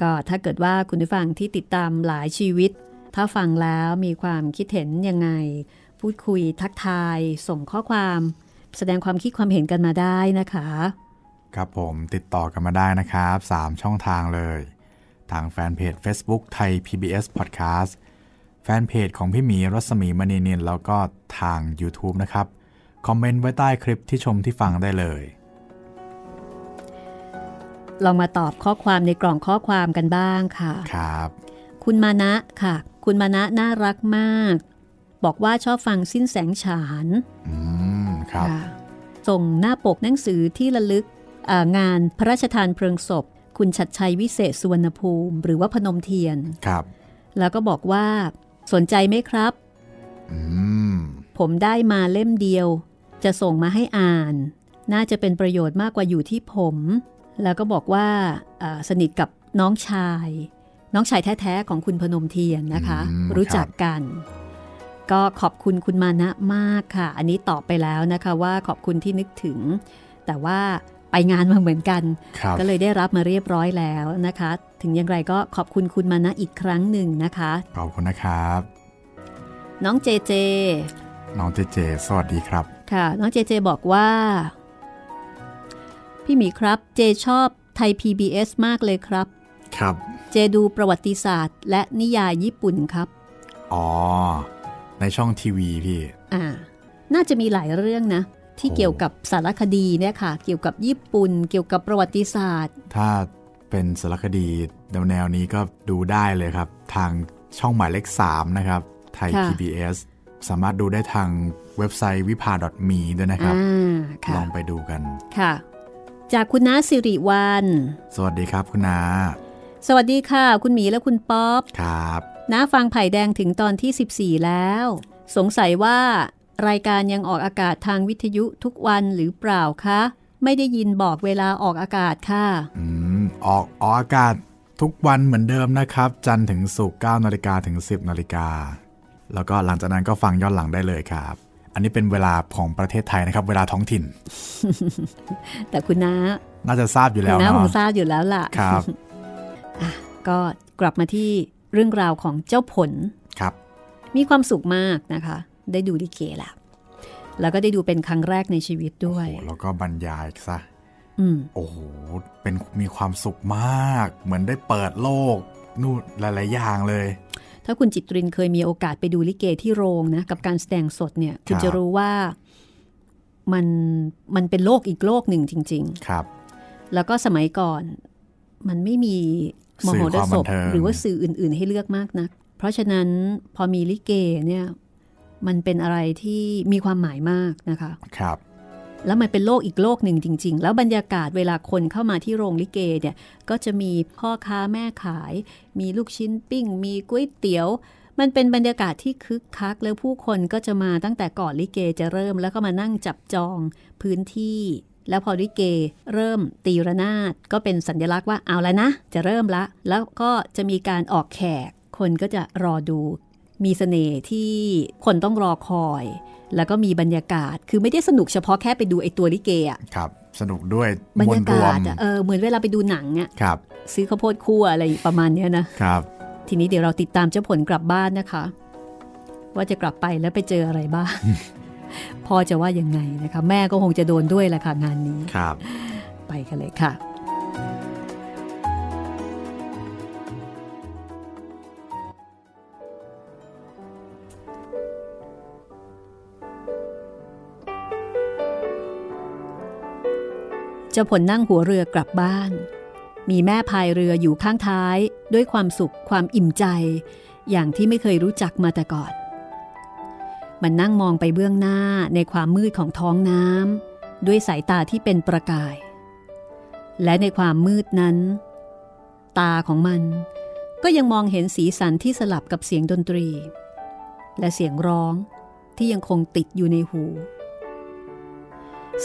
ก็ถ้าเกิดว่าคุณผู้ฟังที่ติดตามหลายชีวิต ถ้าฟังแล้วมีความคิดเห็นยังไง พูดคุยทักทาย ส่งข้อความ แสดงความคิดความเห็นกันมาได้นะคะ ครับผมติดต่อกันมาได้นะครับ 3 ช่องทางเลย ทางแฟนเพจ Facebook ไทย PBS Podcast แฟนเพจของพี่หมีรัศมีมณีนินแล้วก็ทาง YouTube นะครับ คอมเมนต์ไว้ใต้คลิปที่ชมที่ฟังได้เลยลองมาตอบข้อความในกล่องข้อความกันบ้างค่ะ ครับ คุณมานะค่ะ คุณมานะน่ารักมาก บอกว่าชอบฟังสิ้นแสงฉานอืมครับค่ะส่งหน้าปกหนังสือที่ระลึกอ่างานพระราชทานเพลิงศพ คุณชัดชัยวิเศษสุวรรณภูมิ หรือว่าพนมเทียนครับ แล้วก็บอกว่า สนใจไหมครับอืมผมได้มาเล่มเดียว จะส่งมาให้อ่าน น่าจะเป็นประโยชน์มากกว่าอยู่ที่ผม แล้วก็บอกว่าอ่าสนิทกับน้องชาย น้องชายแท้ๆของคุณพนมเทียนนะคะอืมรู้จักกัน ก็ขอบคุณคุณมานะมากค่ะ อันนี้ตอบไปแล้วนะคะว่าขอบคุณที่นึกถึง แต่ว่าไปงานมาเหมือนกันครับก็เลยได้รับมาเรียบร้อยแล้วนะคะ ถึงอย่างไรก็ขอบคุณคุณมานะอีกครั้งหนึ่งนะคะ ขอบคุณนะครับ น้องเจเจ น้องเจเจ สวัสดีครับ ค่ะ น้องเจเจบอกว่า พี่หมีครับ เจชอบไทย PBS มากเลยครับ ครับเจดูประวัติศาสตร์ และนิยายญี่ปุ่นครับ อ๋อ ในช่องทีวีพี่ อ่า น่าจะมีหลายเรื่องนะ ที่โอ้เกี่ยวกับสารคดีเนี่ยค่ะ เกี่ยวกับญี่ปุ่น เกี่ยวกับประวัติศาสตร์ ถ้าเป็นสารคดีแนวแนวนี้ก็ดูได้เลยครับ ทางช่องหมายเลข3นะครับ ไทยค่ะ PBS สามารถดูได้ทางเว็บไซต์วิภา .me ด้วยนะครับอ่าลค่ะองไปดูกัน ค่ะ จากคุณน้าสิริวัลสวัสดีครับคุณนา สวัสดีค่ะ คุณหมีและคุณป๊อป ครับน้าฟังไผ่แดงถึงตอนที่ 14 แล้ว สงสัยว่ารายการยังออกอากาศทางวิทยุทุกวันหรือเปล่าคะ ไม่ได้ยินบอกเวลาออกอากาศค่ะอืมออกออกอากาศทุกวันเหมือนเดิมนะครับ จันทร์ถึงศุกร์9นาฬิกาถึง 10นาฬิกาแล้วก็หลังจากนั้นก็ฟังย้อนหลังได้เลยครับ อันนี้เป็นเวลาของประเทศไทยนะครับ เวลาท้องถิ่น แต่คุณน้าน่าจะทราบอยู่คุแล้ณวน้าคงเนาะทราบอยู่แล้วล่ะครับอะ ก็กลับมาที่เรื่องราวของเจ้าผลครับ มีความสุขมากนะคะ ได้ดูลิเกแล้วแล้วก็ได้ดูเป็นครั้งแรกในชีวิตด้วยโอ้โหแล้วก็บรรยายซะอืมโอ้โหเป็นมีความสุขมาก เหมือนได้เปิดโลกนู่นหลาย ๆ อย่างเลย ถ้าคุณจิตรินเคยมีโอกาสไปดูลิเกที่โรงนะ กับการแสดงสดเนี่ยคุณครับจะรู้ว่ามันมันเป็นโลกอีกโลกหนึ่งจริงครับๆแล้วก็สมัยก่อนมันไม่มี มโหรสื่อความสบัพนเทิงหรือว่าสื่ออื่น ๆ ให้เลือกมากนัก เพราะฉะนั้นพอมีลิเกเนี่ยมันเป็นอะไรที่มีความหมายมากนะคะครับแล้วมันเป็นโลกอีกโลกหนึ่งจริง ๆ แล้วบรรยากาศเวลาคนเข้ามาที่โรงลิเกเนี่ยก็จะมีพ่อค้าแม่ขาย มีลูกชิ้นปิ้ง มีก๋วยเตี๋ยว มันเป็นบรรยากาศที่คึกคัก แล้วผู้คนก็จะมาตั้งแต่ก่อนลิเกจะเริ่ม แล้วก็มานั่งจับจองพื้นที่ แล้วพอลิเกเริ่มตีระนาดก็เป็นสัญลักษณ์ว่าเอาแล้วนะ จะเริ่มละ แล้วก็จะมีการออกแขก คนก็จะรอดู มีสเสน่ห์ที่คนต้องรอคอย แล้วก็มีบรรยากาศ คือไม่ได้สนุกเฉพาะแค่ไปดูไอตัวลิเกอะครับ สนุกด้วยบรรมวลยารวกามศอะเออเหมือนเวลาไปดูหนังอะครับ ซื้อข้าวโพดคั่วอะไรประมาณเนี้ยนะครับ ทีนี้เดี๋ยวเราติดตามเจ้าผลกลับบ้านนะคะ ว่าจะกลับไปแล้วไปเจออะไรบ้าง พ่อจะว่ายังไงนะคะ แม่ก็คงจะโดนด้วยแหละค่ะงานนี้ครับ ไปกันเลยค่ะเจ้าผลนั่งหัวเรือกลับบ้าน มีแม่พายเรืออยู่ข้างท้าย ด้วยความสุขความอิ่มใจ อย่างที่ไม่เคยรู้จักมาแต่ก่อน มันนั่งมองไปเบื้องหน้าในความมืดของท้องน้ำด้วยสายตาที่เป็นประกาย และในความมืดนั้น ตาของมันก็ยังมองเห็นสีสันที่สลับกับเสียงดนตรี และเสียงร้องที่ยังคงติดอยู่ในหู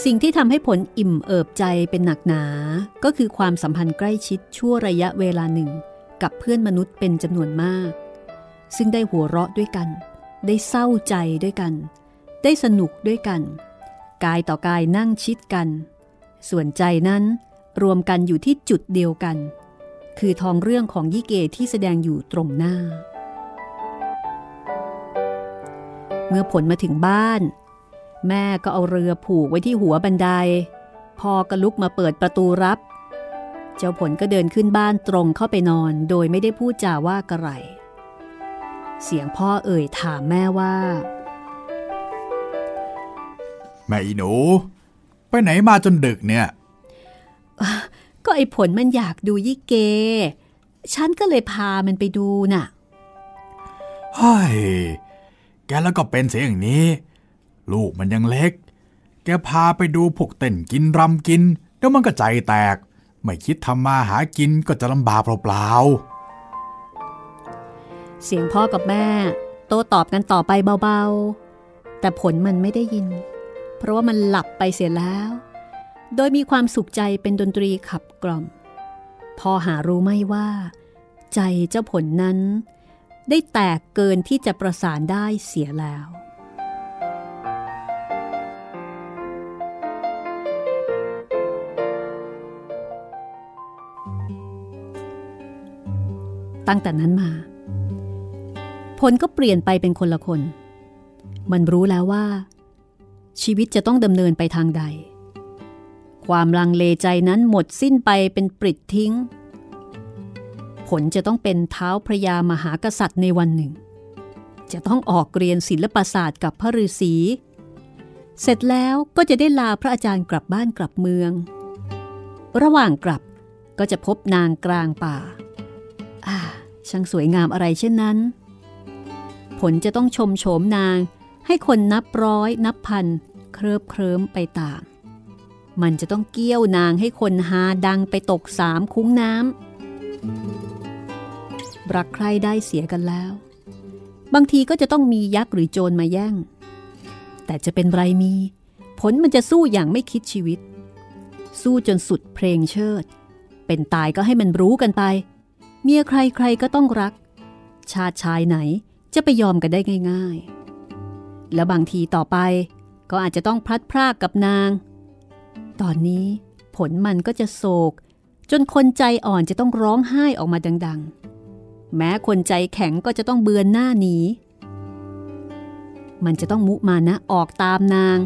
สิ่งที่ทำให้ผลอิ่มเอิบใจเป็นหนักหนา ก็คือความสัมพันธ์ใกล้ชิดชั่วระยะเวลาหนึ่ง กับเพื่อนมนุษย์เป็นจำนวนมาก ซึ่งได้หัวเราะด้วยกัน ได้เศร้าใจด้วยกัน ได้สนุกด้วยกัน กายต่อกายนั่งชิดกัน ส่วนใจนั้นรวมกันอยู่ที่จุดเดียวกัน คือทองเรื่องของยี่เกที่แสดงอยู่ตรงหน้า เมื่อผลมาถึงบ้าน แม่ก็เอาเรือผูกไว้ที่หัวบันไดพ่อก็ลุกมาเปิดประตูรับ เจ้าผลก็เดินขึ้นบ้านตรงเข้าไปนอนโดยไม่ได้พูดจาว่ากระไร เสียงพ่อเอ่ยถามแม่ว่า แม่อีหนู ไปไหนมาจนดึกเนี่ย ก็ไอ้ผลมันอยากดูยี่เก ฉันก็เลยพามันไปดูน่ะเฮ้ยแกแล้วก็เป็นเสียอย่างนี้ ลูกมันยังเล็ก แกพาไปดูพวกเต้นกินรำกินเดี๋ยวมันก็ใจแตก ไม่คิดทำมาหากินก็จะลำบากเปล่า เสียงพ่อกับแม่ โต้ตอบกันต่อไปเบาๆ แต่ผลมันไม่ได้ยิน เพราะว่ามันหลับไปเสียแล้ว โดยมีความสุขใจเป็นดนตรีขับกล่อม พ่อหารู้ไม่ว่า ใจเจ้าผลนั้น ได้แตกเกินที่จะประสานได้เสียแล้วตั้งแต่นั้นมา ผลก็เปลี่ยนไปเป็นคนละคน มันรู้แล้วว่า ชีวิตจะต้องดำเนินไปทางใด ความลังเลใจนั้นหมดสิ้นไปเป็นปริดทิ้ง ผลจะต้องเป็นเท้าพระยามหากษัตริย์ในวันหนึ่ง จะต้องออกเรียนศิลปศาสตร์กับพระฤาษีเสร็จแล้วก็จะได้ลาพระอาจารย์กลับบ้านกลับเมือง ระหว่างกลับก็จะพบนางกลางป่า อ่า ช่างสวยงามอะไรเช่นนั้น ผลจะต้องชมโฉมนาง ให้คนนับร้อยนับพัน เคลิบเคลิ้มไปตาม มันจะต้องเกี้ยวนางให้คนหาดังไปตกสามคุ้งน้ำรักใครได้เสียกันแล้ว บางทีก็จะต้องมียักษ์หรือโจรมาแย่ง แต่จะเป็นไรมี ผลมันจะสู้อย่างไม่คิดชีวิต สู้จนสุดเพลงเชิด เป็นตายก็ให้มันรู้กันไป เมียใครใครก็ต้องรัก ชาติชายไหน จะไปยอมกันได้ง่าย ๆ แล้วบางทีต่อไปก็อาจจะต้องพลัดพรากกับนาง ตอนนี้ผลมันก็จะโศก จนคนใจอ่อนจะต้องร้องไห้ออกมาดัง ๆ แม้คนใจแข็งก็จะต้องเบือนหน้าหนี มันจะต้องมุมานะออกตามนาง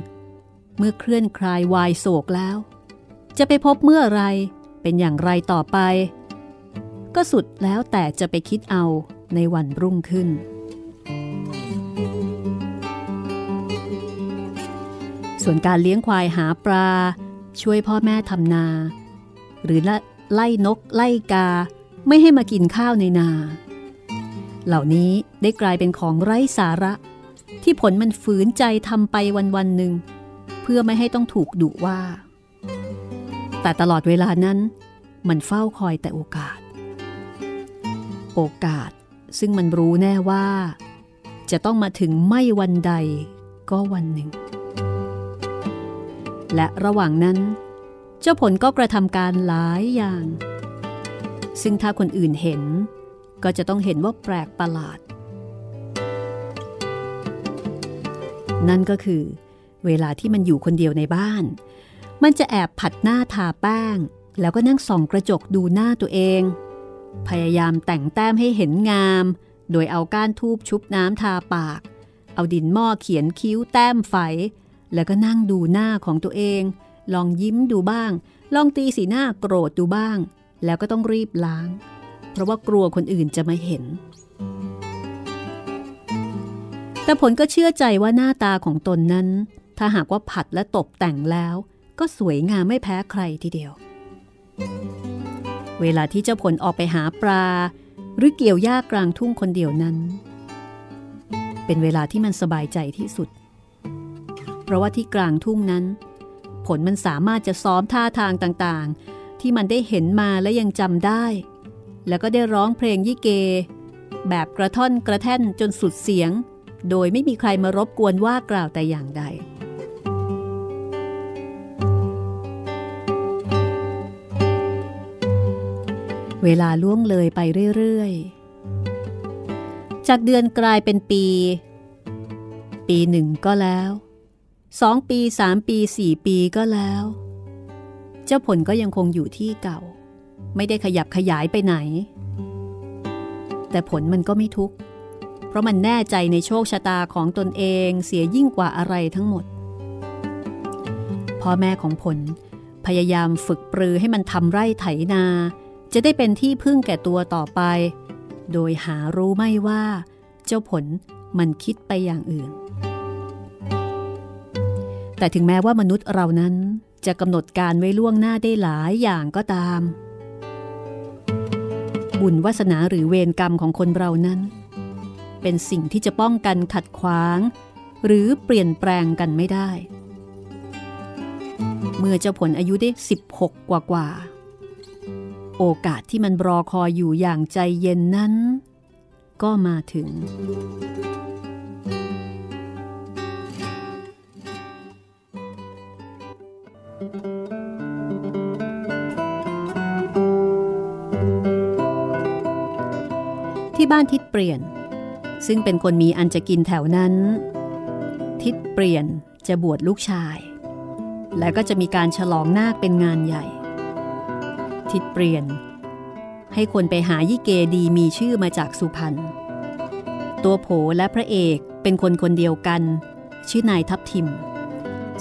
เมื่อเคลื่อนคลายวายโศกแล้ว จะไปพบเมื่อไรเป็นอย่างไรต่อไป ก็สุดแล้วแต่จะไปคิดเอาในวันรุ่งขึ้น ส่วนการเลี้ยงควายหาปลา ช่วยพ่อแม่ทำนา หรือไล่นก ไล่กา ไม่ให้มากินข้าวในนา เหล่านี้ได้กลายเป็นของไร้สาระ ที่ผลมันฝืนใจทำไปวันวันหนึ่ง เพื่อไม่ให้ต้องถูกดุว่า แต่ตลอดเวลานั้น มันเฝ้าคอยแต่โอกาส โอกาสซึ่งมันรู้แน่ว่า จะต้องมาถึงไม่วันใดก็วันหนึ่ง และระหว่างนั้น เจ้าผลก็กระทำการหลายอย่าง ซึ่งถ้าคนอื่นเห็น ก็จะต้องเห็นว่าแปลกประหลาด นั่นก็คือ เวลาที่มันอยู่คนเดียวในบ้าน มันจะแอบผัดหน้าทาแป้ง แล้วก็นั่งส่องกระจกดูหน้าตัวเอง พยายามแต่งแต้มให้เห็นงาม โดยเอาก้านทูบชุบน้ำทาปาก เอาดินหม้อเขียนคิ้วแต้มไฝ แล้วก็นั่งดูหน้าของตัวเอง ลองยิ้มดูบ้าง ลองตีสีหน้าโกรธดูบ้าง แล้วก็ต้องรีบล้าง เพราะว่ากลัวคนอื่นจะมาเห็น แต่ผลก็เชื่อใจว่าหน้าตาของตนนั้น ถ้าหากว่าผัดและตกแต่งแล้ว ก็สวยงามไม่แพ้ใครทีเดียว เวลาที่เจ้าผลออกไปหาปลา หรือเกี่ยวหญ้ากลางทุ่งคนเดียวนั้น เป็นเวลาที่มันสบายใจที่สุดเเพราะว่าที่กลางทุ่งนั้น ผลมันสามารถจะซ้อมท่าทางต่างๆ ที่มันได้เห็นมาและยังจำได้ แล้วก็ได้ร้องเพลงยี่เก แบบกระท่อนกระแท่นจนสุดเสียง โดยไม่มีใครมารบกวนว่ากล่าวแต่อย่างใดเวลาล่วงเลยไปเรื่อยๆ จากเดือนกลายเป็นปี ปีหนึ่งก็แล้ว สองปีสามปีสี่ปีก็แล้ว เจ้าผลก็ยังคงอยู่ที่เก่า ไม่ได้ขยับขยายไปไหน แต่ผลมันก็ไม่ทุกข์ เพราะมันแน่ใจในโชคชะตาของตนเองเสียยิ่งกว่าอะไรทั้งหมด พ่อแม่ของผลพยายามฝึกปรือให้มันทำไร่ไถนา จะได้เป็นที่พึ่งแก่ตัวต่อไป โดยหารู้ไม่ว่า เจ้าผลมันคิดไปอย่างอื่น แต่ถึงแม้ว่ามนุษย์เรานั้นจะกำหนดการไว้ล่วงหน้าได้หลายอย่างก็ตาม บุญวาสนาหรือเวรกรรมของคนเรานั้น เป็นสิ่งที่จะป้องกันขัดขวาง หรือเปลี่ยนแปลงกันไม่ได้ เมื่อเจ้าผลอายุได้ 16 กว่ากว่า โอกาสที่มันรอคอยอยู่อย่างใจเย็นนั้น ก็มาถึง ที่บ้านทิดเปลี่ยน ซึ่งเป็นคนมีอันจะกินแถวนั้น ทิดเปลี่ยนจะบวชลูกชาย และก็จะมีการฉลองนาคเป็นงานใหญ่ ทิดเปลี่ยน ให้คนไปหายี่เกดีมีชื่อมาจากสุพรรณตัวโผและพระเอกเป็นคนคนเดียวกัน ชื่อนายทับทิม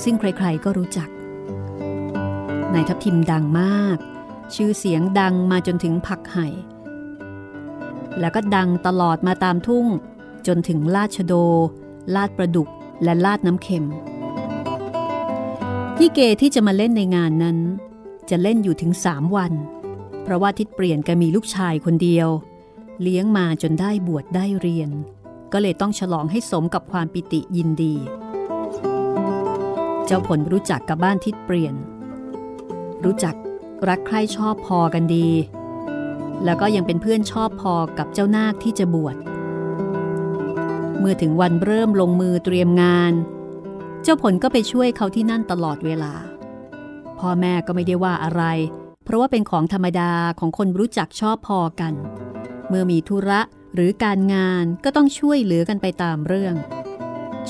ซึ่งใครๆก็รู้จักนายทับทิมดังมาก ชื่อเสียงดังมาจนถึงผักไห่ แล้วก็ดังตลอดมาตามทุ่ง จนถึงลาดชโด ลาดประดุกและลาดน้ำเค็มยี่เกที่จะมาเล่นในงานนั้น จะเล่นอยู่ถึงสามวัน เพราะว่าทิดเปลี่ยนแกมีลูกชายคนเดียว เลี้ยงมาจนได้บวชได้เรียน ก็เลยต้องฉลองให้สมกับความปิติยินดี เจ้าผลรู้จักกับบ้านทิดเปลี่ยน รู้จักรักใคร่ชอบพอกันดี แล้วก็ยังเป็นเพื่อนชอบพอกับเจ้านาคที่จะบวช เมื่อถึงวันเริ่มลงมือเตรียมงาน เจ้าผลก็ไปช่วยเขาที่นั่นตลอดเวลา พ่อแม่ก็ไม่ได้ว่าอะไร เพราะว่าเป็นของธรรมดาของคนรู้จักชอบพอกัน เมื่อมีธุระหรือการงานก็ต้องช่วยเหลือกันไปตามเรื่อง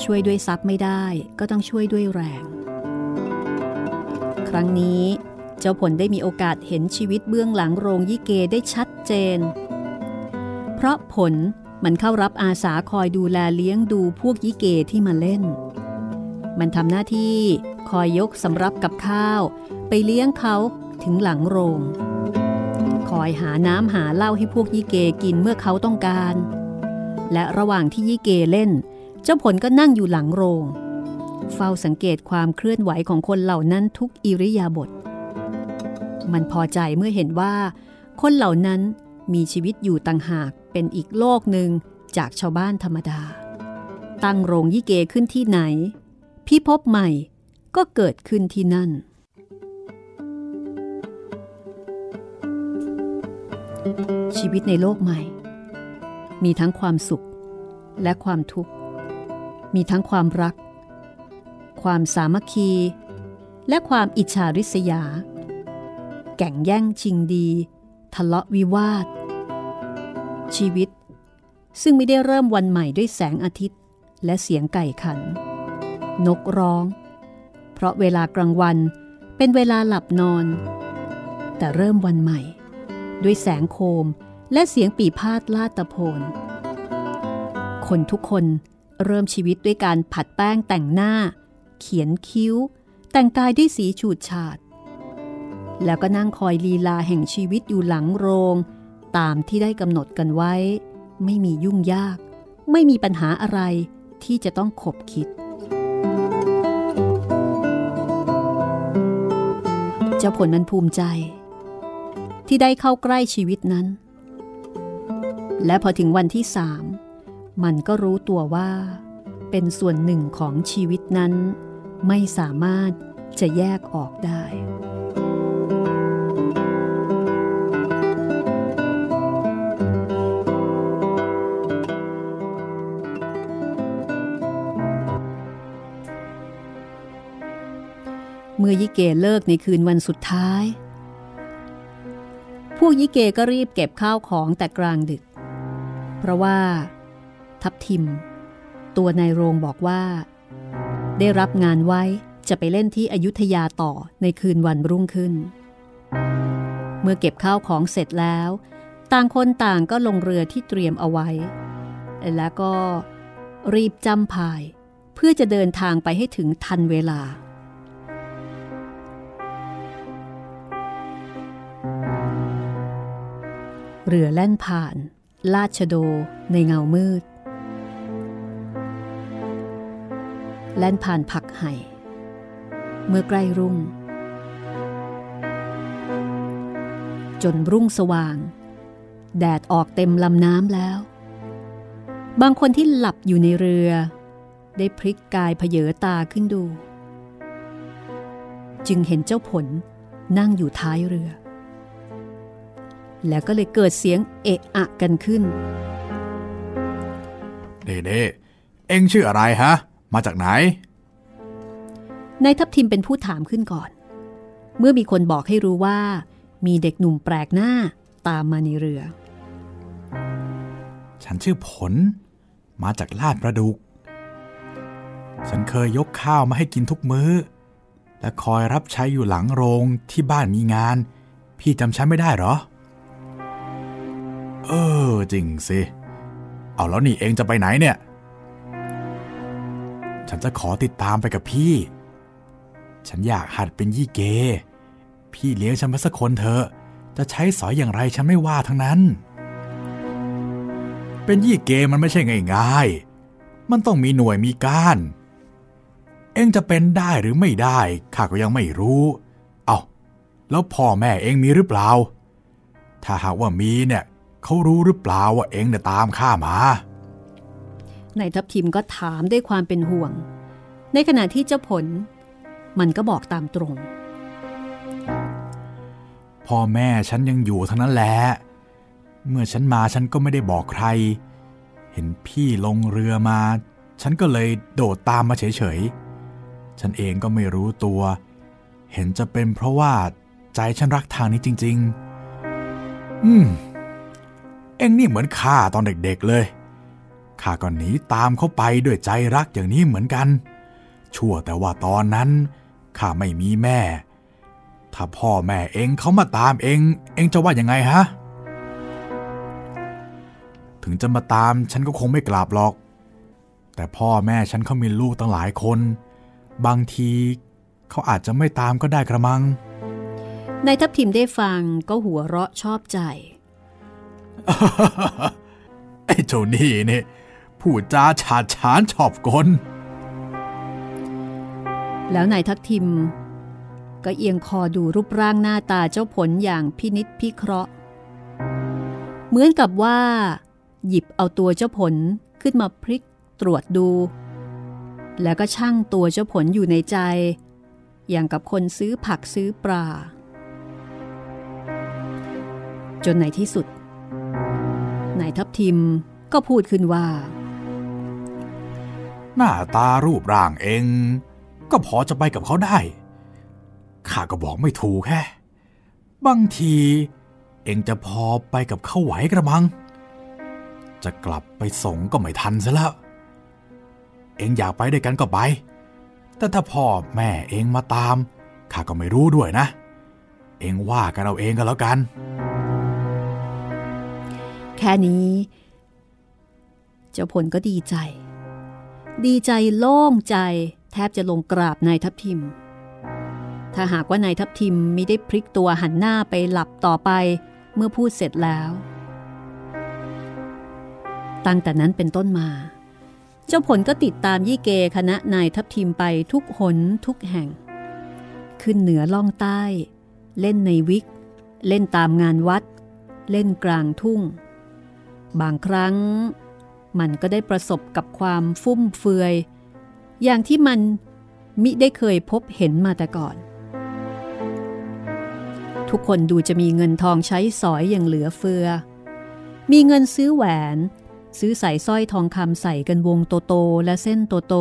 ช่วยด้วยทรัพย์ไม่ได้ก็ต้องช่วยด้วยแรง ครั้งนี้ เจ้าผลได้มีโอกาสเห็นชีวิตเบื้องหลังโรงยี่เกได้ชัดเจน เพราะผลมันเข้ารับอาสาคอยดูแลเลี้ยงดูพวกยี่เกที่มาเล่น มันทำหน้าที่คอยยกสำรับกับข้าว ไปเลี้ยงเขาถึงหลังโรง คอยหาน้ำหาเหล้าให้พวกยี่เกกินเมื่อเขาต้องการ และระหว่างที่ยี่เกเล่น เจ้าผลก็นั่งอยู่หลังโรง เฝ้าสังเกตความเคลื่อนไหวของคนเหล่านั้นทุกอิริยาบถ มันพอใจเมื่อเห็นว่า คนเหล่านั้นมีชีวิตอยู่ต่างหากเป็นอีกโลกหนึ่งจากชาวบ้านธรรมดา ตั้งโรงยี่เกขึ้นที่ไหน พิภพใหม่ก็เกิดขึ้นที่นั่น ชีวิตในโลกใหม่ มีทั้งความสุขและความทุกข์ มีทั้งความรัก ความสามัคคี และความอิจฉาริษยา แก่งแย่งชิงดี ทะเลาะวิวาท ชีวิต ซึ่งไม่ได้เริ่มวันใหม่ด้วยแสงอาทิตย์ และเสียงไก่ขัน นกร้อง เพราะเวลากลางวันเป็นเวลาหลับนอน แต่เริ่มวันใหม่ ด้วยแสงโคมและเสียงปีพาดลาดตะโพน คนทุกคนเริ่มชีวิตด้วยการผัดแป้งแต่งหน้า เขียนคิ้ว แต่งกายด้วยสีฉูดฉาด แล้วก็นั่งคอยลีลาแห่งชีวิตอยู่หลังโรง ตามที่ได้กำหนดกันไว้ ไม่มียุ่งยาก ไม่มีปัญหาอะไรที่จะต้องขบคิด เจ้าผลมันภูมิใจ ที่ได้เข้าใกล้ชีวิตนั้น และพอถึงวันที่สามมันก็รู้ตัวว่า เป็นส่วนหนึ่งของชีวิตนั้น ไม่สามารถจะแยกออกได้ มื่อยิเกเลิกในคืนวันสุดท้าย พวกยิเกก็รีบเก็บข้าวของแต่กลางดึก เพราะว่า ทับทิม ตัวนายโรงบอกว่า ได้รับงานไว้จะไปเล่นที่อยุธยาต่อในคืนวันรุ่งขึ้น เมื่อเก็บข้าวของเสร็จแล้ว ต่างคนต่างก็ลงเรือที่เตรียมเอาไว้ แล้วก็รีบจำพาย เพื่อจะเดินทางไปให้ถึงทันเวลา เรือแล่นผ่าน ลาดชโดในเงามืด แล่นผ่านผักไห่ เมื่อใกล้รุ่ง จนรุ่งสว่าง แดดออกเต็มลำน้ำแล้ว บางคนที่หลับอยู่ในเรือ ได้พลิกกายเผยตาขึ้นดู จึงเห็นเจ้าผลนั่งอยู่ท้ายเรือ แล้วก็เลยเกิดเสียงเอะอะกันขึ้นเด้เด้เอ็งชื่ออะไรฮะ มาจากไหน นายทัพทิมเป็นผู้ถามขึ้นก่อน เมื่อมีคนบอกให้รู้ว่า มีเด็กหนุ่มแปลกหน้าตามมาในเรือ ฉันชื่อผล มาจากลาดประดุก ฉันเคยยกข้าวมาให้กินทุกมือ้อ และคอยรับใช้อยู่หลังโรงที่บ้านมีงาน พี่จำฉันไม่ได้เหรอ เออ จริงสิ เอาแล้วนี่เองจะไปไหนเนี่ย ฉันจะขอติดตามไปกับพี่ ฉันอยากหัดเป็นยี่เก พี่เลี้ยงฉันมาสักคนเถอะ จะใช้สอยอย่างไรฉันไม่ว่าทั้งนั้น เป็นยี่เกมันไม่ใช่ง่ายๆ มันต้องมีหน่วยมีก้าน เองจะเป็นได้หรือไม่ได้ข้าก็ยังไม่รู้ เอาแล้วพ่อแม่เองมีหรือเปล่า ถ้าหากว่ามีเนี่ย เขารู้หรือเปล่าว่าเองเนี่ยตามข้ามา นายทัพทิมก็ถามด้วยความเป็นห่วง ในขณะที่เจ้าผล มันก็บอกตามตรง พ่อแม่ฉันยังอยู่ทั้งนั้นแหละ เมื่อฉันมาฉันก็ไม่ได้บอกใคร เห็นพี่ลงเรือมา ฉันก็เลยโดดตามมาเฉยๆ ฉันเองก็ไม่รู้ตัว เห็นจะเป็นเพราะว่าใจฉันรักทางนี้จริง ๆ อืม เอ็งนี่เหมือนข้าตอนเด็กๆเลยข้าก็หนีตามเขาไปด้วยใจรักอย่างนี้เหมือนกัน ชั่วแต่ว่าตอนนั้นข้าไม่มีแม่ ถ้าพ่อแม่เองเขามาตามเอง เองจะว่ายังไงฮะ ถึงจะมาตามฉันก็คงไม่กลับหรอก แต่พ่อแม่ฉันเขามีลูกตั้งหลายคน บางทีเขาอาจจะไม่ตามก็ได้กระมังนายทัพทิมได้ฟังก็หัวเราะชอบใจ ไอ้เจ้านี่นี่พูดจาฉาดฉานชอบกลแล้วนายทัพทิม ก็เอียงคอดูรูปร่างหน้าตาเจ้าผลอย่างพินิษพิเคราะห์ เหมือนกับว่า หยิบเอาตัวเจ้าผลขึ้นมาพลิกตรวจดู แล้วก็ช่างตัวเจ้าผลอยู่ในใจ อย่างกับคนซื้อผักซื้อปลาจนในที่สุด นายทัพทิมก็พูดขึ้นว่า หน้าตารูปร่างเอง ก็พอจะไปกับเขาได้ ข้าก็บอกไม่ถูกแค่บางทีเองจะพอไปกับเขาไหวกระมัง จะกลับไปส่งก็ไม่ทันซะแล้ว เองอยากไปด้วยกันก็ไป แต่ถ้าพ่อแม่เองมาตามข้าก็ไม่รู้ด้วยนะ เองว่ากันเอาเองก็แล้วกัน แค่นี้ เจ้าผลก็ดีใจ ดีใจโล่งใจแทบจะลงกราบนายทัพทิม ถ้าหากว่านายทัพทิมไม่ได้พลิกตัวหันหน้าไปหลับต่อไปเมื่อพูดเสร็จแล้ว ตั้งแต่นั้นเป็นต้นมา เจ้าผลก็ติดตามยี่เกคณะนายทัพทิมไปทุกหนทุกแห่ง ขึ้นเหนือล่องใต้ เล่นในวิก เล่นตามงานวัด เล่นกลางทุ่ง บางครั้ง มันก็ได้ประสบกับความฟุ่มเฟือย อย่างที่มันมิได้เคยพบเห็นมาแต่ก่อน ทุกคนดูจะมีเงินทองใช้สอยอย่างเหลือเฟือ มีเงินซื้อแหวน ซื้อใส่สร้อยทองคำใส่กันวงโตๆและเส้นโต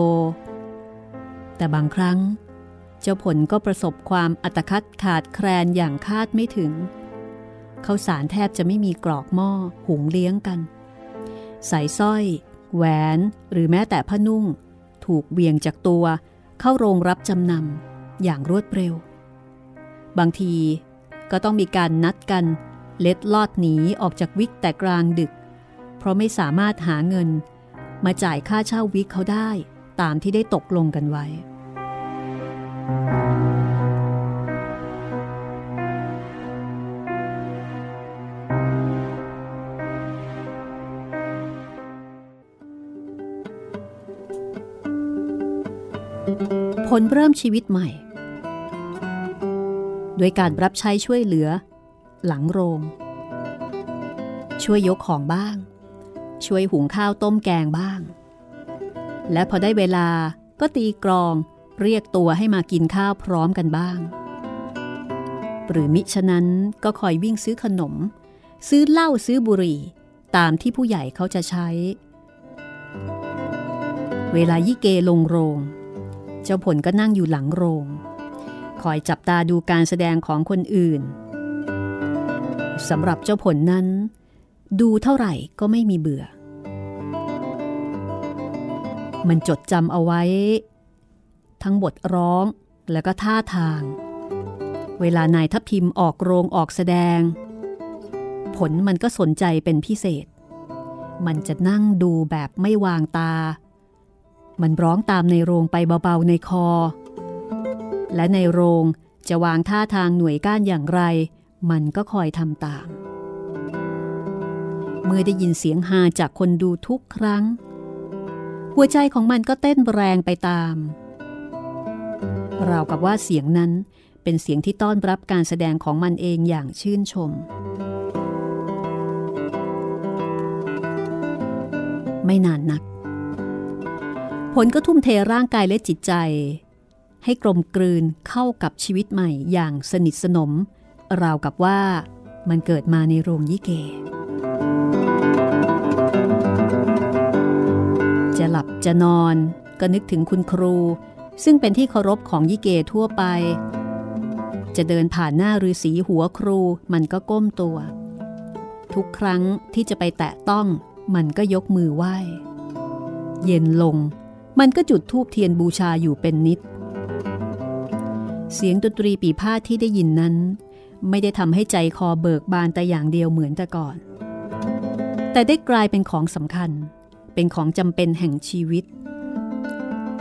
ๆแต่บางครั้ง เจ้าผลก็ประสบความอัตคัดขาดแคลนอย่างคาดไม่ถึงเขาสารแทบจะไม่มีกรอกหม้อหุงเลี้ยงกันใส่สร้อย แหวนหรือแม้แต่ผ้านุ่ง ถูกเวียงจากตัวเข้าโรงรับจำนำอย่างรวดเร็ว บางทีก็ต้องมีการนัดกัน เล็ดลอดหนีออกจากวิกแต่กลางดึก เพราะไม่สามารถหาเงิน มาจ่ายค่าเช่าวิกเขาได้ตามที่ได้ตกลงกันไว้ ผลเริ่มชีวิตใหม่ ด้วยการรับใช้ช่วยเหลือ หลังโรง ช่วยยกของบ้าง ช่วยหุงข้าวต้มแกงบ้าง และพอได้เวลาก็ตีกรองเรียกตัวให้มากินข้าวพร้อมกันบ้าง หรือมิฉะนั้นก็คอยวิ่งซื้อขนม ซื้อเหล้าซื้อบุหรี่ ตามที่ผู้ใหญ่เขาจะใช้ เวลายี่เกลงโรง เจ้าผลก็นั่งอยู่หลังโรง คอยจับตาดูการแสดงของคนอื่นสำหรับเจ้าผลนั้น ดูเท่าไหร่ก็ไม่มีเบื่อ มันจดจำเอาไว้ ทั้งบทร้องและก็ท่าทาง เวลานายทัพทิมออกโรงออกแสดง ผลมันก็สนใจเป็นพิเศษ มันจะนั่งดูแบบไม่วางตา มันร้องตามในโรงไปเบาๆในคอ และในโรงจะวางท่าทางหน่วยก้านอย่างไร มันก็คอยทำตาม เมื่อได้ยินเสียงฮาจากคนดูทุกครั้ง หัวใจของมันก็เต้นแรงไปตามราวกับว่าเสียงนั้นเป็นเสียงที่ต้อนรับการแสดงของมันเองอย่างชื่นชม ไม่นานนัก ผลก็ทุ่มเทร่างกายและจิตใจ ให้กลมกลืนเข้ากับชีวิตใหม่อย่างสนิทสนม ราวกับว่ามันเกิดมาในโรงยิเก จะหลับจะนอนก็นึกถึงคุณครู ซึ่งเป็นที่เคารพของยิเกทั่วไป จะเดินผ่านหน้าฤาษีหัวครูมันก็ก้มตัว ทุกครั้งที่จะไปแตะต้องมันก็ยกมือไหว้ เย็นลง มันก็จุดธูปเทียนบูชาอยู่เป็นนิด เสียงดนตรีปีพาทที่ได้ยินนั้น ไม่ได้ทำให้ใจคอเบิกบานแต่อย่างเดียวเหมือนแต่ก่อน แต่ได้กลายเป็นของสำคัญ เป็นของจำเป็นแห่งชีวิต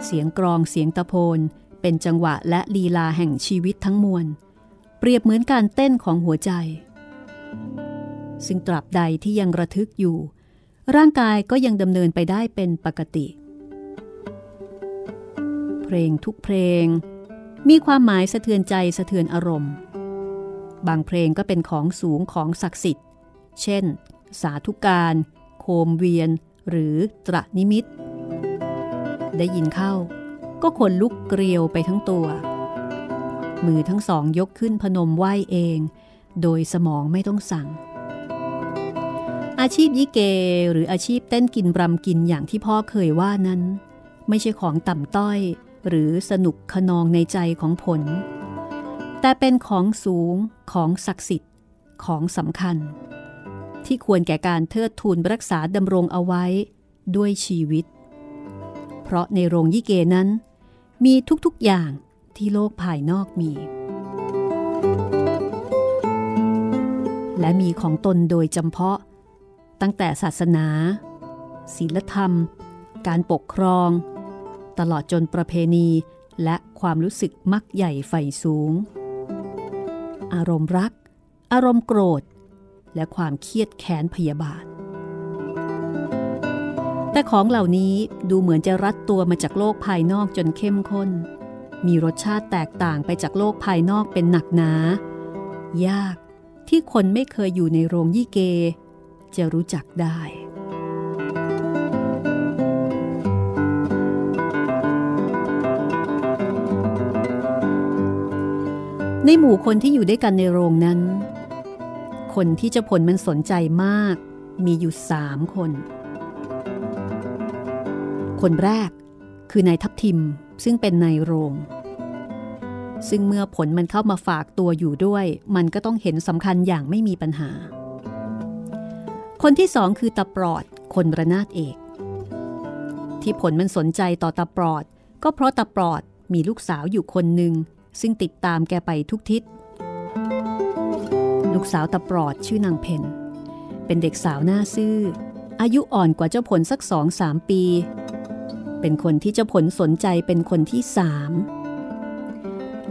เสียงกรองเสียงตะโพนเป็นจังหวะและลีลาแห่งชีวิตทั้งมวล เปรียบเหมือนการเต้นของหัวใจ ซึ่งตราบใดที่ยังระทึกอยู่ ร่างกายก็ยังดำเนินไปได้เป็นปกติเลงทุกเพลง มีความหมายสะเทือนใจสะเทือนอารมณ์ บางเพลงก็เป็นของสูงของศักดิ์สิทธิ์ เช่น สาธุการ โคมเวียน หรือตระนิมิต ได้ยินเข้า ก็ขนลุกเกลียวไปทั้งตัว มือทั้งสองยกขึ้นพนมไหวเอง โดยสมองไม่ต้องสั่งอาชีพยิเกหรืออาชีพเต้นกินรำกินอย่างที่พ่อเคยว่านั้น ไม่ใช่ของต่ำต้อย หรือสนุกขนองในใจของผล แต่เป็นของสูงของศักดิ์สิทธิ์ของสำคัญ ที่ควรแก่การเทิดทูนรักษาดำรงเอาไว้ด้วยชีวิต เพราะในโรงยิเกนั้น มีทุกๆอย่างที่โลกภายนอกมี และมีของตนโดยจำเพาะ ตั้งแต่ศาสนา ศีลธรรม การปกครอง ตลอดจนประเพณีและความรู้สึกมักใหญ่ไฟสูง อารมณ์รัก อารมณ์โกรธ และความเครียดแค้นพยาบาท แต่ของเหล่านี้ดูเหมือนจะรัดตัวมาจากโลกภายนอกจนเข้มข้น มีรสชาติแตกต่างไปจากโลกภายนอกเป็นหนักหนา ยากที่คนไม่เคยอยู่ในโรงยี่เก จะรู้จักได้ ในหมู่คนที่อยู่ด้วยกันในโรงนั้น คนที่เจ้าผลมันสนใจมากมีอยู่สามคน คนแรกคือนายทัพทิมซึ่งเป็นนายโรง ซึ่งเมื่อผลมันเข้ามาฝากตัวอยู่ด้วย มันก็ต้องเห็นสำคัญอย่างไม่มีปัญหา คนที่สองคือตาปลอดคนระนาดเอก ที่ผลมันสนใจต่อตาปลอด ก็เพราะตาปลอดมีลูกสาวอยู่คนหนึ่ง ซึ่งติดตามแกไปทุกทิศ ลูกสาวตาปลอดชื่อนางเพนเป็นเด็กสาวหน้าซื่อ อายุอ่อนกว่าเจ้าผลสักสองสามปี เป็นคนที่เจ้าผลสนใจเป็นคนที่สาม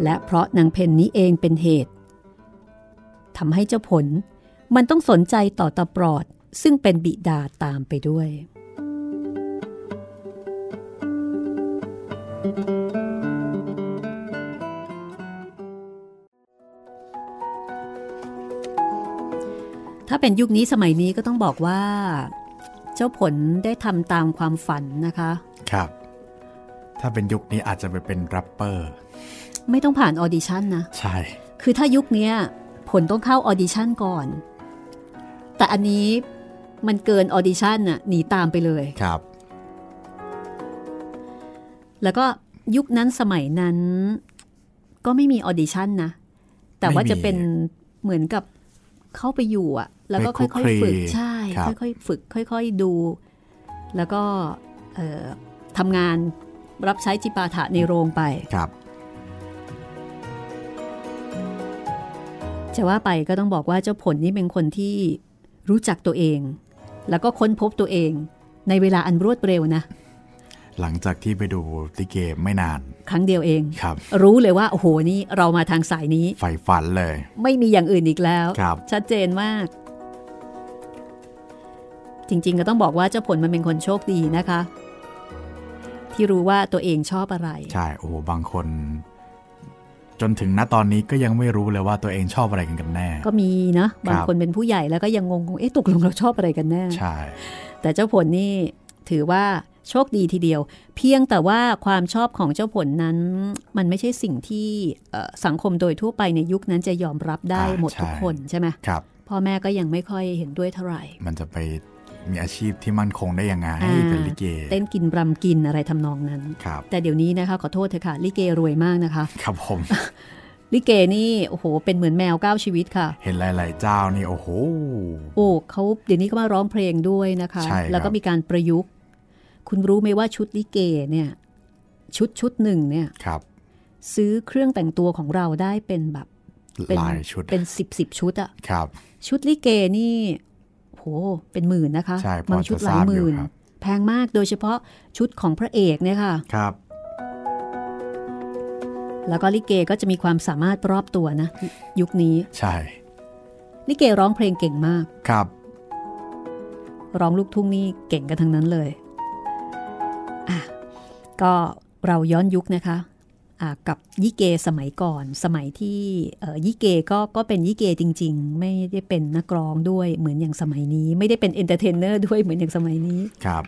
และเพราะนางเพนนี้เองเป็นเหตุทำให้เจ้าผลมันต้องสนใจต่อตาปลอดซึ่งเป็นบิดาตามไปด้วย ถ้าเป็นยุคนี้สมัยนี้ก็ต้องบอกว่า เจ้าผลได้ทำตามความฝันนะคะ ครับ ถ้าเป็นยุคนี้อาจจะไปเป็นแรปเปอร์ ไม่ต้องผ่าน audition นะ ใช่ คือถ้ายุคนี้ผลต้องเข้า audition ก่อน แต่อันนี้มันเกิน audition น่ะหนีตามไปเลยครับ แล้วก็ยุคนั้นสมัยนั้น ก็ไม่มี audition นะ แต่ว่าไม่มีจะเป็นเหมือนกับ เข้าไปอยู่อะแล้วก็ไปคลุค่กอยคลีๆฝึกใช่ครับค่อยๆฝึก ค่อย ๆดู แล้วก็เอ่อทำงานรับใช้จิปาถะในโรงไปครับจะว่าไปก็ต้องบอกว่าเจ้าผลนี่เป็นคนที่รู้จักตัวเอง แล้วก็ค้นพบตัวเองในเวลาอันรวดเร็วนะ หลังจากที่ไปดูลิเกไม่นาน ครั้งเดียวเองครับ รู้เลยว่า โอ้โหนี่เรามาทางสายนี้ใฝ่ฝันเลย ไม่มีอย่างอื่นอีกแล้วครับชัดเจนมาก จริง ๆ ก็ต้องบอกว่าเจ้าผลมันเป็นคนโชคดีนะคะ ที่รู้ว่าตัวเองชอบอะไร ใช่โอ้โหบางคน จนถึงณตอนนี้ก็ยังไม่รู้เลยว่าตัวเองชอบอะไรกันกันแน่ ก็มีนะบางครับคนเป็นผู้ใหญ่แล้วก็ยังงงๆเอ๊ะตกลงเราชอบอะไรกันแน่ใช่ แต่เจ้าผลนี่ถือว่า โชคดีทีเดียว เพียงแต่ว่าความชอบของเจ้าผลนั้น มันไม่ใช่สิ่งที่เอ่อสังคมโดยทั่วไปในยุคนั้นจะยอมรับได้อ่าหมดทุกใช่คนใช่ไหมครับพ่อแม่ก็ยังไม่ค่อยเห็นด้วยเท่าไหร่ มันจะไปมีอาชีพที่มั่นคงได้ยังไงอ่าเป็นลิเก เต้นกินรำกินอะไรทำนองนั้นครับแต่เดี๋ยวนี้นะคะขอโทษเถอะค่ะลิเกรวยมากนะคะ ครับผมลิเกนี่โอ้โห เป็นเหมือนแมวเก้าชีวิตค่ะ เห็นหลาย ๆ เจ้านี่โอ้โห โอ้เขาเดี๋ยวนี้ก็มาร้องเพลงด้วยนะคะใช่ครับแล้วก็มีการประยุกต์ คุณรู้ไหมว่าชุดลิเกเนี่ย ชุดชุดหนึ่งเนี่ยครับซื้อเครื่องแต่งตัวของเราได้เป็นแบบเป็นหลายชุดเป็นสิบสิบชุดอะครับ ชุดลิเกนี่โหเป็นหมื่นนะคะใช่พอบางชุดจะหลายทราบหอยู่มื่นครับแพงมากโดยเฉพาะชุดของพระเอกเนี่ยค่ะครับ แล้วก็ลิเกก็จะมีความสามารถรอบตัวนะ ยุคนี้ใช่ ลิเกร้องเพลงเก่งมากครับ ร้องลูกทุ่งนี่เก่งกันทั้งนั้นเลยอะ ก็เราย้อนยุคนะคะอะกับยิเกสมัยก่อน สมัยที่เอ่อยิเกก็ก็เป็นยิเกจริง ๆ ไม่ได้เป็นนักร้องด้วยเหมือนอย่างสมัยนี้ ไม่ได้เป็น entertainer ด้วยเหมือนอย่างสมัยนี้ครับ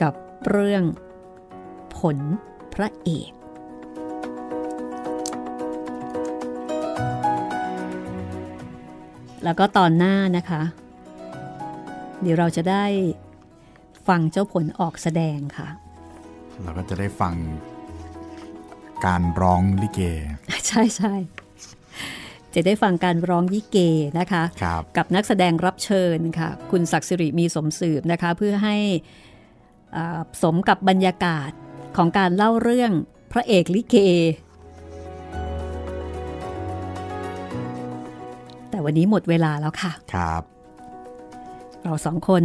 กับเรื่องผลพระเอกแล้วก็ตอนหน้านะคะ เดี๋ยวเราจะได้ ฟังเจ้าผลออกแสดงค่ะ เราก็จะได้ฟังการร้องลิเก ใช่ใช่จะได้ฟังการร้องยิเกนะคะครับกับนักแสดงรับเชิญค่ะ คุณศักดิ์สิริมีสมสืบนะคะ เพื่อให้อ่าสมกับบรรยากาศของการเล่าเรื่องพระเอกลิเก แต่วันนี้หมดเวลาแล้วค่ะ ครับ เราสองคน